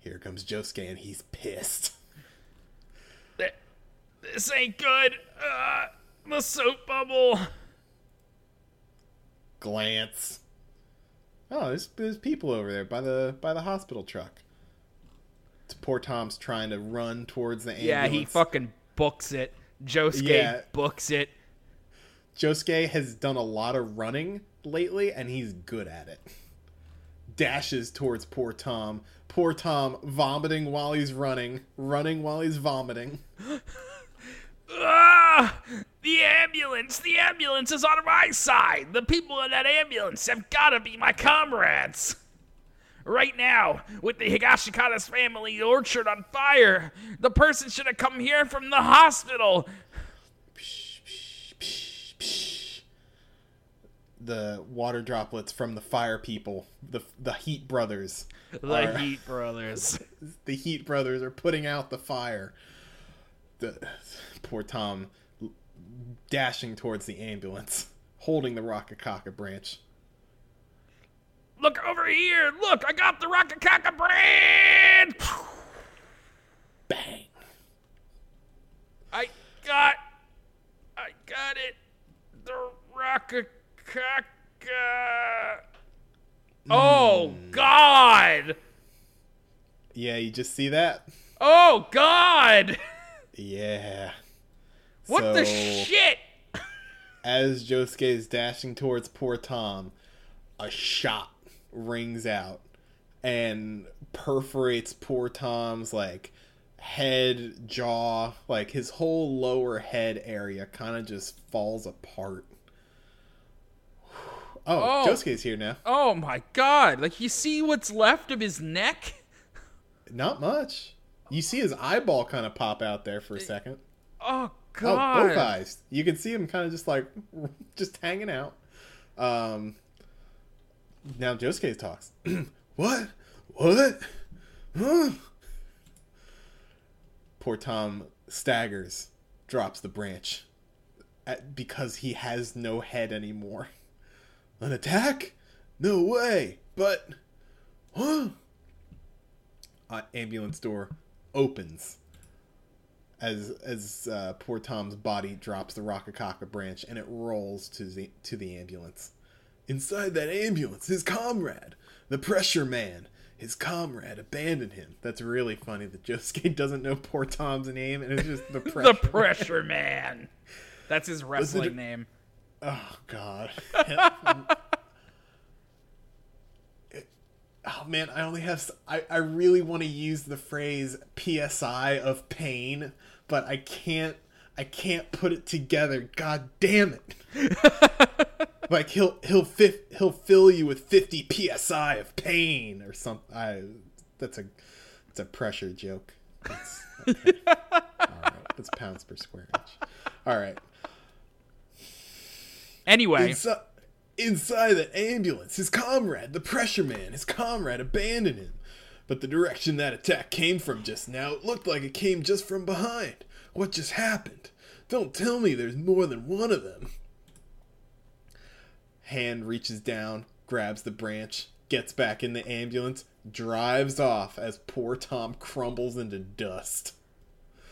Here comes Josuke, and he's pissed. This ain't good. Uh, the soap bubble. glance. Oh, there's, there's people over there by the by the hospital truck. It's Poor Tom's trying to run towards the ambulance. Yeah, he fucking books it. Josuke Yeah. books it. Josuke has done a lot of running lately, and he's good at it. Dashes towards poor Tom. Poor Tom vomiting while he's running, running while he's vomiting. Ah! The ambulance! The ambulance is on my side! The people in that ambulance have gotta be my comrades! Right now, with the Higashikata's family orchard on fire, the person should have come here from the hospital! The water droplets from the fire people, the the Heat brothers, The are- Heat Brothers. the Heat brothers are putting out the fire. The poor Tom dashing towards the ambulance, holding the Rokakaka branch. Look over here! Look, I got the Rokakaka branch! Bang! I got. I got it! The Rokakaka. Uh, oh, hmm. God! Yeah, you just see that? Oh, God! Yeah. What the shit? As Josuke is dashing towards poor Tom, a shot rings out and perforates poor Tom's like head, jaw, like his whole lower head area kind of just falls apart. Oh, Oh. Josuke's here now. Oh my god. Like, you see what's left of his neck? Not much. You see his eyeball kind of pop out there for a second. Oh, Oh, god. both eyes. You can see him kind of just like, just hanging out. Um, now Josuke talks. what? What? Huh? Poor Tom staggers, drops the branch at, because he has no head anymore. An attack? No way. But, huh? Uh, ambulance door opens as as uh, poor Tom's body drops the Rokakaka branch and it rolls to the to the ambulance. Inside that ambulance, his comrade, the pressure man, his comrade abandoned him. That's really funny that Josuke doesn't know poor Tom's name and it's just the pressure. The Pressure Man. That's his wrestling it- name. Oh God. oh man, I only have. I, I really want to use the phrase "psi of pain," but I can't. I can't put it together. God damn it! like he'll he'll fi- he'll fill you with fifty psi of pain or something. I that's a it's a pressure joke. That's, okay. All right, that's pounds per square inch. All right. Anyway, Inside, inside that ambulance, his comrade, the pressure man, his comrade abandoned him. But the direction that attack came from just now, it looked like it came just from behind. What just happened? Don't tell me there's more than one of them. Hand reaches down, grabs the branch, gets back in the ambulance, drives off as poor Tom crumbles into dust.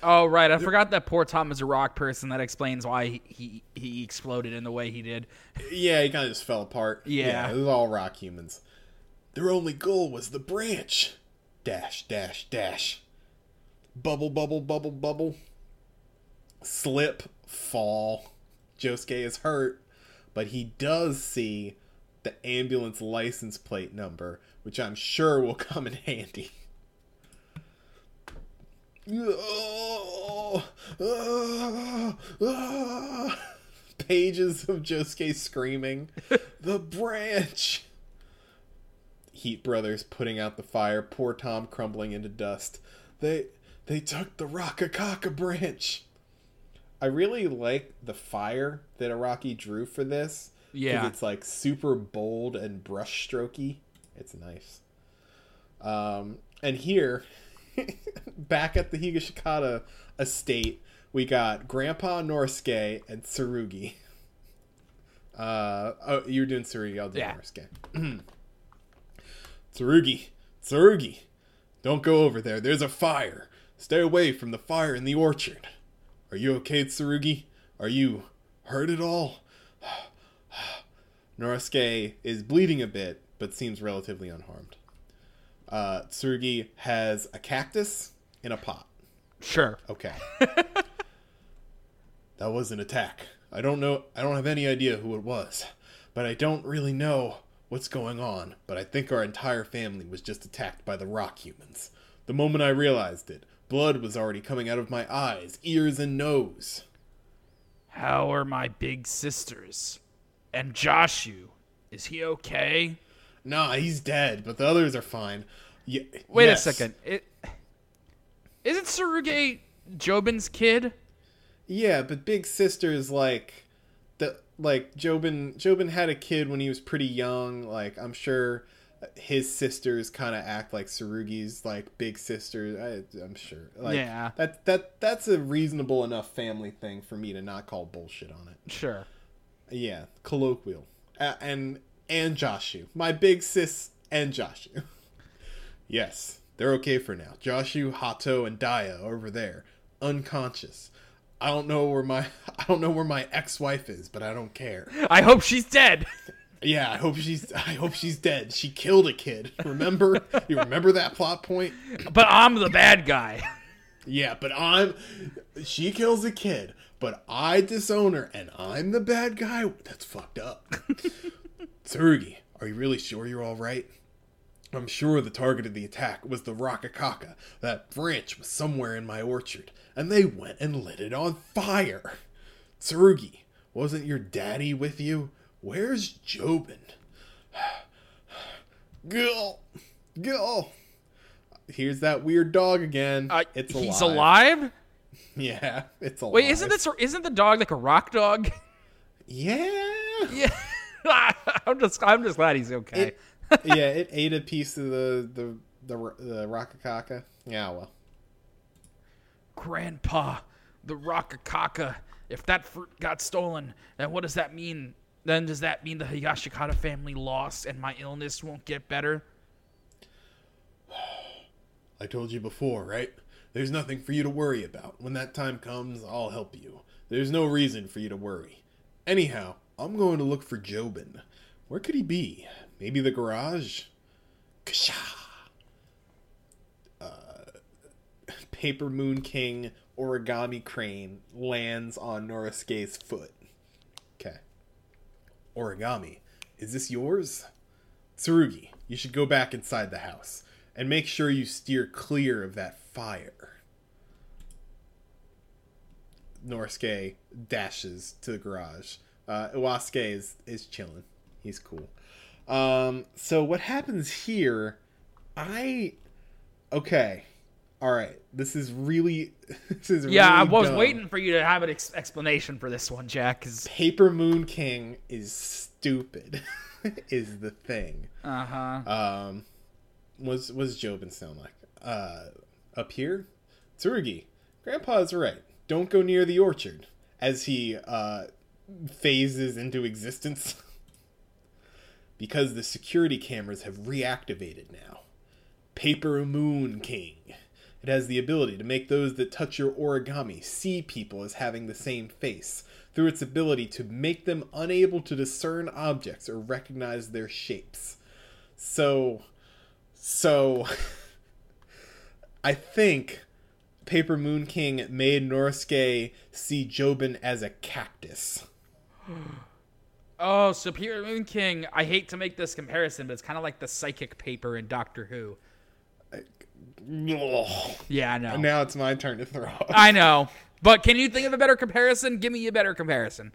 Oh right, I forgot that poor Tom is a rock person. That explains why he he, he exploded in the way he did. Yeah, he kind of just fell apart. Yeah. it was all rock humans. Their only goal was the branch. Dash, dash, dash. bubble, bubble, bubble, bubble, slip, fall. Josuke is hurt, but he does see the ambulance license plate number, which I'm sure will come in handy. Pages of Josuke screaming, The branch! Heat Brothers putting out the fire, poor Tom crumbling into dust. They they took the Rakakaka branch. I really like the fire that Araki drew for this. Yeah. It's like super bold and brushstrokey. It's nice. Um, and here, back at the Higashikata estate, we got Grandpa Norisuke and Tsurugi. Uh, oh, you're doing Tsurugi. I'll do Yeah. Norisuke. Tsurugi, Tsurugi, don't go over there. There's a fire. Stay away from the fire in the orchard. Are you okay, Tsurugi? Are you hurt at all? Norisuke is bleeding a bit, but seems relatively unharmed. Uh, Tsurugi has a cactus in a pot. Sure. Okay. that was an attack. I don't know. I don't have any idea who it was, but I don't really know what's going on. But I think our entire family was just attacked by the rock humans. The moment I realized it, blood was already coming out of my eyes, ears, and nose. How are my big sisters? And Joshu, is he okay? Nah, he's dead, but the others are fine. Y- Wait yes. a second. It isn't Tsurugi Jobin's kid? Yeah, but Big Sister is like the like Jobin Jobin had a kid when he was pretty young. Like I'm sure his sisters kind of act like Tsurugi's like big sister. I, I'm sure. Like, Yeah. That that that's a reasonable enough family thing for me to not call bullshit on it. Sure. Yeah, colloquial. Uh, and and Joshu, my big sis and Joshu. yes, they're okay for now. Joshu, Hato, and Daiya over there, unconscious. I don't know where my I don't know where my ex-wife is, but I don't care. I hope she's dead. Yeah, I hope she's I hope she's dead. She killed a kid. Remember? you remember that plot point? but I'm the bad guy. Yeah, but I'm she kills a kid, but I disown her and I'm the bad guy. That's fucked up. Tsurugi, are you really sure you're all right? I'm sure the target of the attack was the Rakakaka. That branch was somewhere in my orchard, and they went and lit it on fire. Tsurugi, wasn't your daddy with you? Where's Jobin? Gil, Gil. Here's that weird dog again. Uh, it's he's alive. alive. Yeah, it's alive. Wait, isn't this isn't the dog like a rock dog? Yeah. yeah. I'm just I'm just glad he's okay. It, yeah, it ate a piece of the the the, the Rakakaka. Yeah, well. Grandpa, the Rakakaka. If that fruit got stolen, then what does that mean? Then does that mean the Higashikata family lost and my illness won't get better? I told you before, right? There's nothing for you to worry about. When that time comes, I'll help you. There's no reason for you to worry. Anyhow, I'm going to look for Jobin. Where could he be? Maybe the garage? Kasha! Uh, Paper Moon King Origami Crane lands on Norisuke's foot. Okay. Origami, is this yours? Tsurugi, you should go back inside the house and make sure you steer clear of that fire. Norisuke dashes to the garage. Uh, Iwasuke is, is chilling. He's cool. Um, so what happens here? I okay. All right. This is really this is Yeah, I was dumb. waiting for you to have an ex- explanation for this one, Jack. Cause Paper Moon King is stupid. is the thing. uh huh. Um, was was Jobin sound like? Uh, up here, Tsurugi, Grandpa is right. Don't go near the orchard. As he uh phases into existence, because the security cameras have reactivated now. Paper Moon King. It has the ability to make those that touch your origami see people as having the same face, through its ability to make them unable to discern objects or recognize their shapes. So, so, I think Paper Moon King made Norisuke see Jobin as a cactus. Oh, Superior Moon King. I hate to make this comparison, but it's kind of like the psychic paper in Doctor Who. Yeah, I know. Now it's my turn to throw. up. I know. But can you think of a better comparison? Give me a better comparison.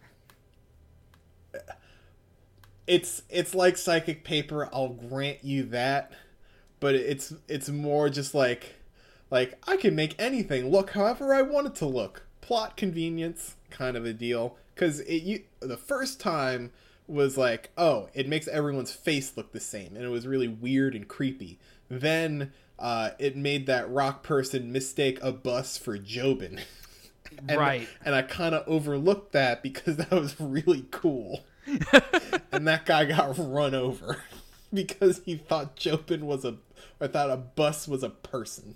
it's it's like psychic paper i'll grant you that but it's it's more just like like i can make anything look however i want it to look plot convenience kind of a deal because it you the first time was like oh it makes everyone's face look the same and it was really weird and creepy then uh, it made that rock person mistake a bus for jobin and, Right. and i kind of overlooked that because that was really cool and that guy got run over because he thought Jobin was a or thought a bus was a person.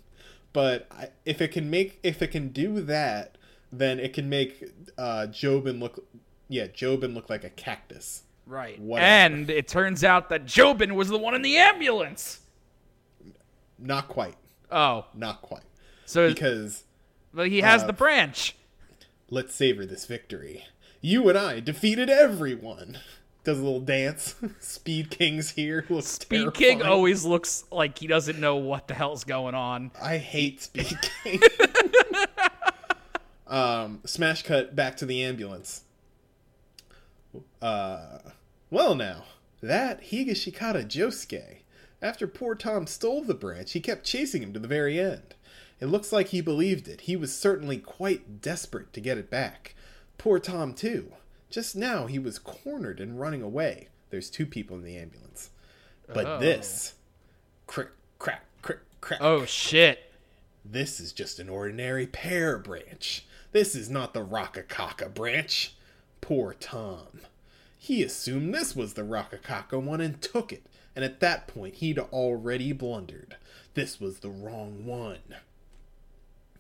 But I, if it can make if it can do that, then it can make uh, Jobin look yeah Jobin look like a cactus. Right. Whatever. And it turns out that Jobin was the one in the ambulance. Not quite, Oh, not quite, so because but he has uh, the branch. let's savor this victory. You and I defeated everyone. Does a little dance. Speed King's here. Looks Speed King always looks like he doesn't know what the hell's going on. I hate Speed King. Um, smash cut back to the ambulance. Uh, well now, that Higashikata Josuke. After poor Tom stole the branch, he kept chasing him to the very end. It looks like he believed it. He was certainly quite desperate to get it back. Poor Tom, too. Just now he was cornered and running away. There's two people in the ambulance. But Oh. this. Crick, crack, crick, crack. Oh shit. This is just an ordinary pear branch. This is not the Rokakaka branch. Poor Tom. He assumed this was the Rokakaka one and took it, and at that point he'd already blundered. This was the wrong one.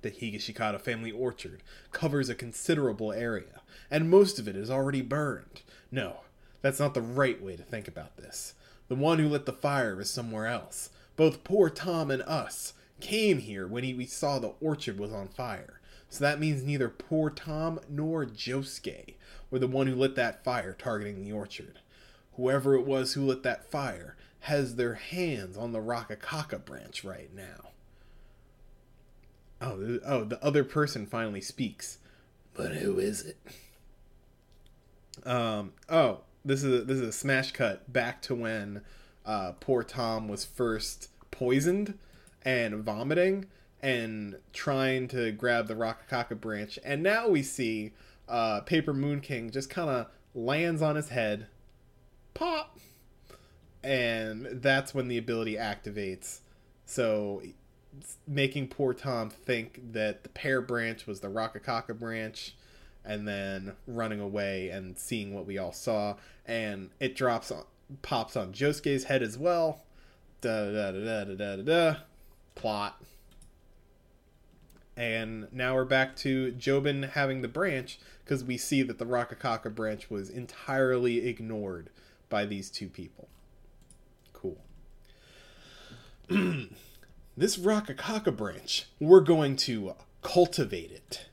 The Higashikata family orchard covers a considerable area, and most of it is already burned. No, that's not the right way to think about this. The one who lit the fire is somewhere else. Both poor Tom and us came here when he, we saw the orchard was on fire. So that means neither poor Tom nor Josuke were the one who lit that fire targeting the orchard. Whoever it was who lit that fire has their hands on the Rokakaka branch right now. Oh, oh, the other person finally speaks. But who is it? Um. Oh, this is a, this is a smash cut back to when uh, poor Tom was first poisoned and vomiting and trying to grab the Rokakaka branch, and now we see uh, Paper Moon King just kind of lands on his head, pop, and that's when the ability activates. So making poor Tom think that the pear branch was the Rokakaka branch, and then running away and seeing what we all saw, and it drops on, pops on Josuke's head as well. Da da da da da da. da. Plot. And now we're back to Jobin having the branch because we see that the Rokakaka branch was entirely ignored by these two people. Cool. this Rokakaka branch, we're going to cultivate it.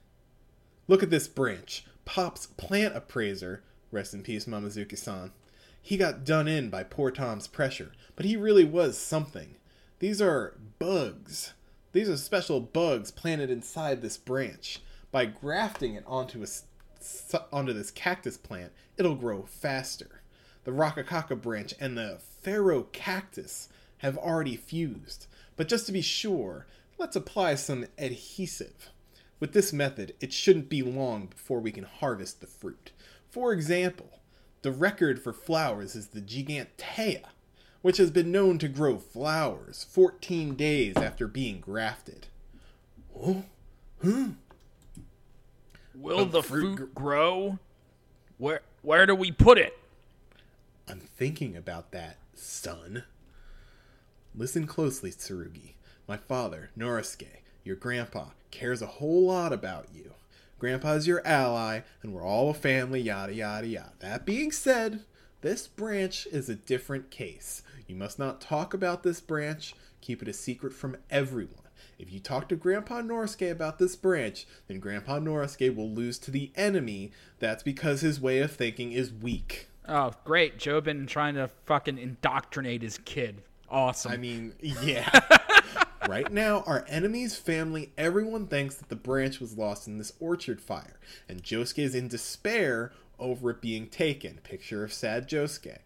Look at this branch. Pop's plant appraiser, rest in peace, Mamezuku san. He got done in by poor Tom's pressure, but he really was something. These are bugs. These are special bugs planted inside this branch. By grafting it onto a onto this cactus plant, it'll grow faster. The Rokakaka branch and the Pharaoh cactus have already fused, but just to be sure, let's apply some adhesive. With this method, it shouldn't be long before we can harvest the fruit. For example, the record for flowers is the Gigantea, which has been known to grow flowers 14 days after being grafted. Oh, Will But the fruit fruit grow? Where where do we put it? I'm thinking about that, son. Listen closely, Tsurugi. My father, Norisuke, your grandpa, cares a whole lot about you. Grandpa's your ally, and we're all a family, yada yada yada. That being said, this branch is a different case. You must not talk about this branch, keep it a secret from everyone. if you talk to Grandpa Norisuke about this branch, then Grandpa Norisuke will lose to the enemy. That's because his way of thinking is weak. Oh, great. Jobin trying to fucking indoctrinate his kid. Awesome. I mean, yeah. right now, our enemy's family, everyone thinks that the branch was lost in this orchard fire, and Josuke is in despair over it being taken. Picture of sad Josuke.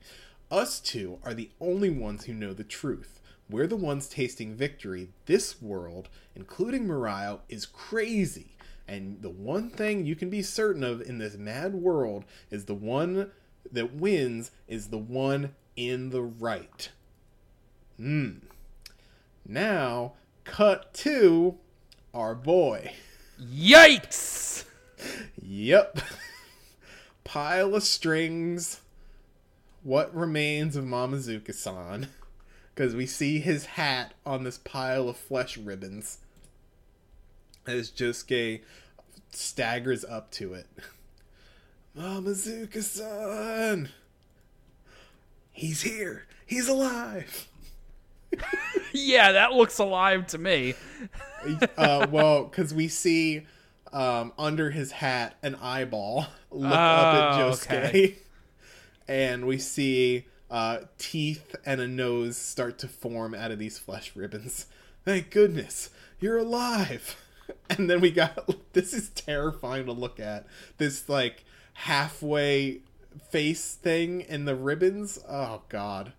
Us two are the only ones who know the truth. We're the ones tasting victory. This world, including Mirio, is crazy. And the one thing you can be certain of in this mad world is the one that wins is the one in the right. Hmm. Now, cut to our boy. Yikes! Yep. Pile of strings. What remains of Mamezuku san? Because we see his hat on this pile of flesh ribbons as Josuke staggers up to it. Mamezuku san! He's here! He's alive! yeah, that looks alive to me. uh, well, because we see um, under his hat an eyeball look up at Oh, Josuke, okay. And we see uh, teeth and a nose start to form out of these flesh ribbons. Thank goodness you're alive. And then we got this is terrifying to look at. This like halfway face thing in the ribbons. Oh god.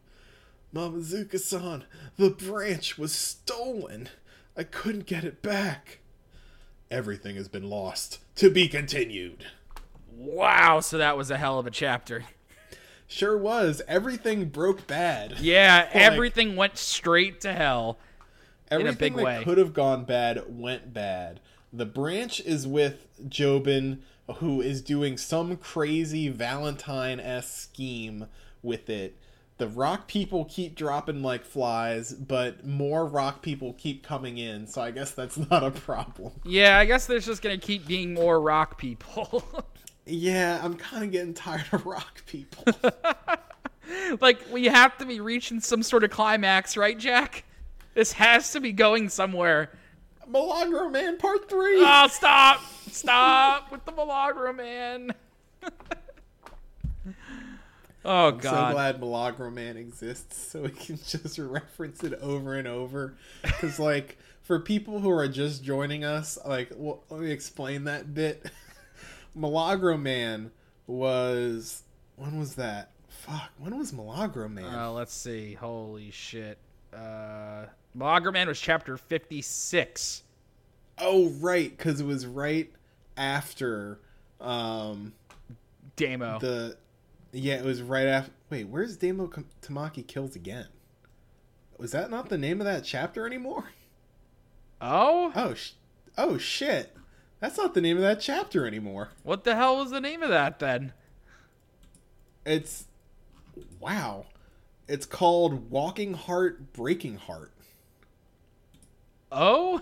Mamezuku san, the branch was stolen. I couldn't get it back. Everything has been lost. To be continued. Wow, so that was a hell of a chapter. Sure was. Everything broke bad. Yeah, Like, everything went straight to hell. Everything big that way. could have gone bad went bad. The branch is with Jobin, who is doing some crazy Valentine esque scheme with it. The rock people keep dropping like flies, but more rock people keep coming in, so I guess that's not a problem. Yeah, I guess there's just gonna keep being more rock people. Yeah, I'm kind of getting tired of rock people. like we have to be reaching some sort of climax, right, Jack? This has to be going somewhere. Milagro Man Part 3! Oh, ah, stop! Stop with the Milagro man. oh God! so glad Milagro Man exists so we can just reference it over and over. Because, like, for people who are just joining us, like, well, let me explain that bit. Milagro Man was. When was that? Fuck, when was Milagro Man? Uh, let's see. Holy shit. Uh, Milagro man was chapter fifty-six. oh, right, because it was right after um, Damo. the. Yeah, it was right after. Wait, where's Damo Tamaki Kills Again? Was that not the name of that chapter anymore? oh, Oh, sh- oh shit! That's not the name of that chapter anymore. what the hell was the name of that then? It's wow. It's called Walking Heart, Breaking Heart. Oh.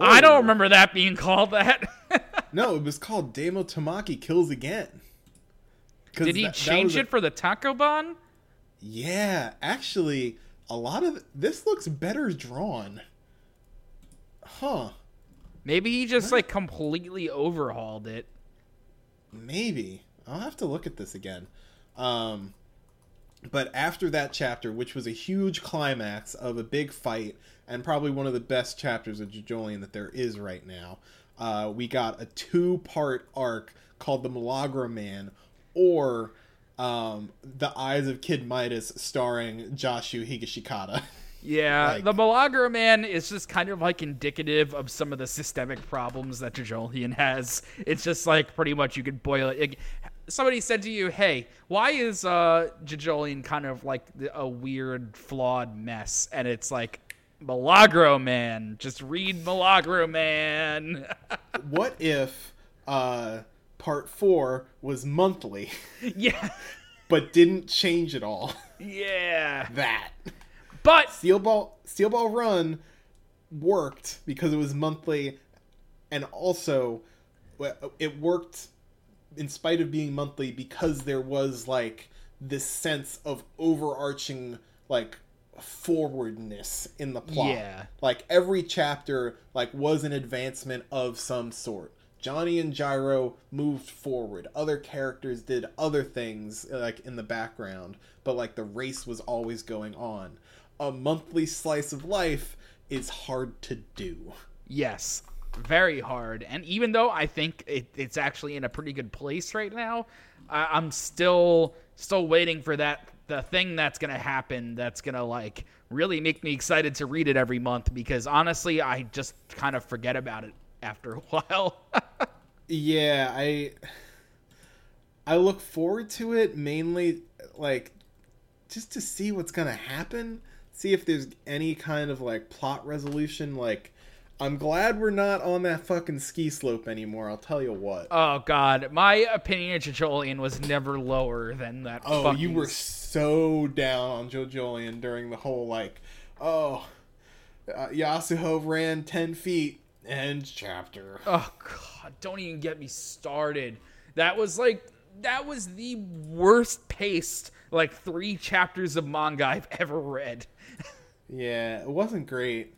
I don't remember that being called that. No, it was called Damo Tamaki Kills Again. Did he that- that change a- it for the Tankobon? Yeah, actually, a lot of this looks better drawn. Huh? Maybe he just like completely overhauled it. Maybe. I'll have to look at this again. Um, but after that chapter, which was a huge climax of a big fight and probably one of the best chapters of JoJolion that there is right now, uh, we got a two part arc called The Milagro Man or um, The Eyes of Kid Midas starring Josuke Higashikata. Yeah, Like- the Milagro man is just kind of like indicative of some of the systemic problems that JoJolion has. It's just like pretty much you could boil it. somebody said to you, "Hey, why is uh, JoJolion kind of like a weird, flawed mess?" And it's like Milagro man. Just read Milagro man. what if uh, part four was monthly yeah, but didn't change at all? yeah. that. But Steel Ball Steel Ball Run worked because it was monthly, and also it worked in spite of being monthly because there was like this sense of overarching like forwardness in the plot. Yeah. Like every chapter like was an advancement of some sort. Johnny and Gyro moved forward. Other characters did other things like in the background, but like the race was always going on. A monthly slice of life is hard to do. Yes, very hard. And even though I think it, it's actually in a pretty good place right now, I, I'm still still waiting for that the thing that's gonna happen. That's gonna like really make me excited to read it every month. Because honestly, I just kind of forget about it after a while. Yeah, I I look forward to it mainly like just to see what's going to happen, see if there's any kind of like plot resolution like I'm glad we're not on that fucking ski slope anymore, I'll tell you what. oh God, my opinion of JoJolion was never lower than that. oh, fucking you were so down on JoJolion during the whole like, oh, uh, Yasuho ran 10 feet end chapter. Oh god, don't even get me started. That was like that was the worst paced like 3 chapters of manga I've ever read. Yeah, it wasn't great.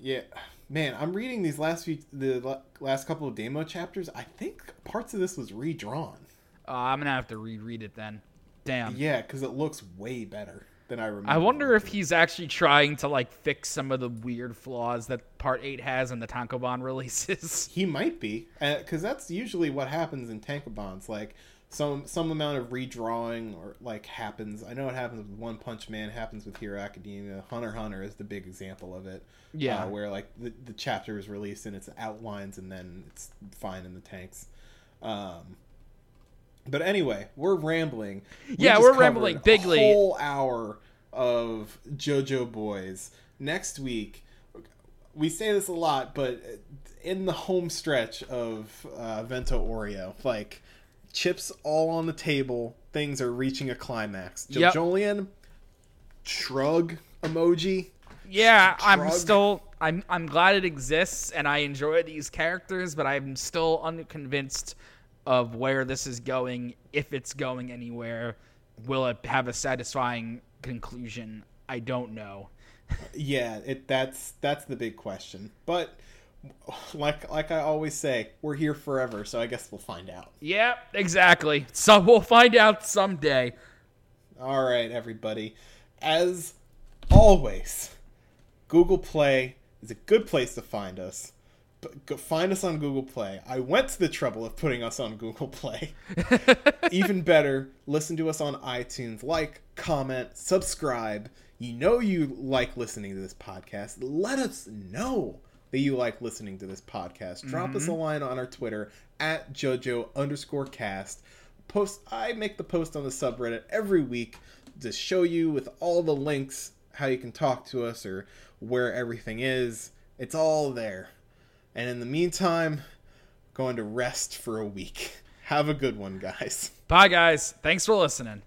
Yeah, man, I'm reading these last few the last couple of demo chapters. I think parts of this was redrawn. Uh, I'm going to have to reread it then. Damn. Yeah, because it looks way better than I remember. I wonder if he's actually trying to like fix some of the weird flaws that Part 8 has in the Tankobon releases. he might be, because that's usually what happens in tankobons. Like some some amount of redrawing or like happens. I know it happens with One Punch Man. Happens with Hero Academia. Hunter Hunter is the big example of it. Yeah. uh, where like the the chapter is released and it's outlines and then it's fine in the tanks. Um, but anyway, we're rambling. We Yeah, we're rambling a bigly. whole hour of JoJo Boys. Next week, we say this a lot, but in the home stretch of uh, Vento Aureo, like chips all on the table, things are reaching a climax. Yep. JoJolion, shrug emoji. Yeah, I'm still I'm I'm glad it exists and I enjoy these characters, but I'm still unconvinced of where this is going, if it's going anywhere. Will it have a satisfying conclusion? I don't know. Yeah, it that's that's the big question. But like like I always say, we're here forever, so I guess we'll find out. Yeah, exactly. So we'll find out someday. All right, everybody. As always, Google Play is a good place to find us. But go find us on Google Play. I went to the trouble of putting us on Google Play. Even better, listen to us on iTunes. Like, comment, subscribe. You know you like listening to this podcast. Let us know that you like listening to this podcast. Drop us a mm-hmm. line on our Twitter at JoJo underscore cast. Post I make the post on the subreddit every week to show you with all the links how you can talk to us or where everything is. It's all there. And in the meantime, going to rest for a week. Have a good one, guys. Bye guys. Thanks for listening.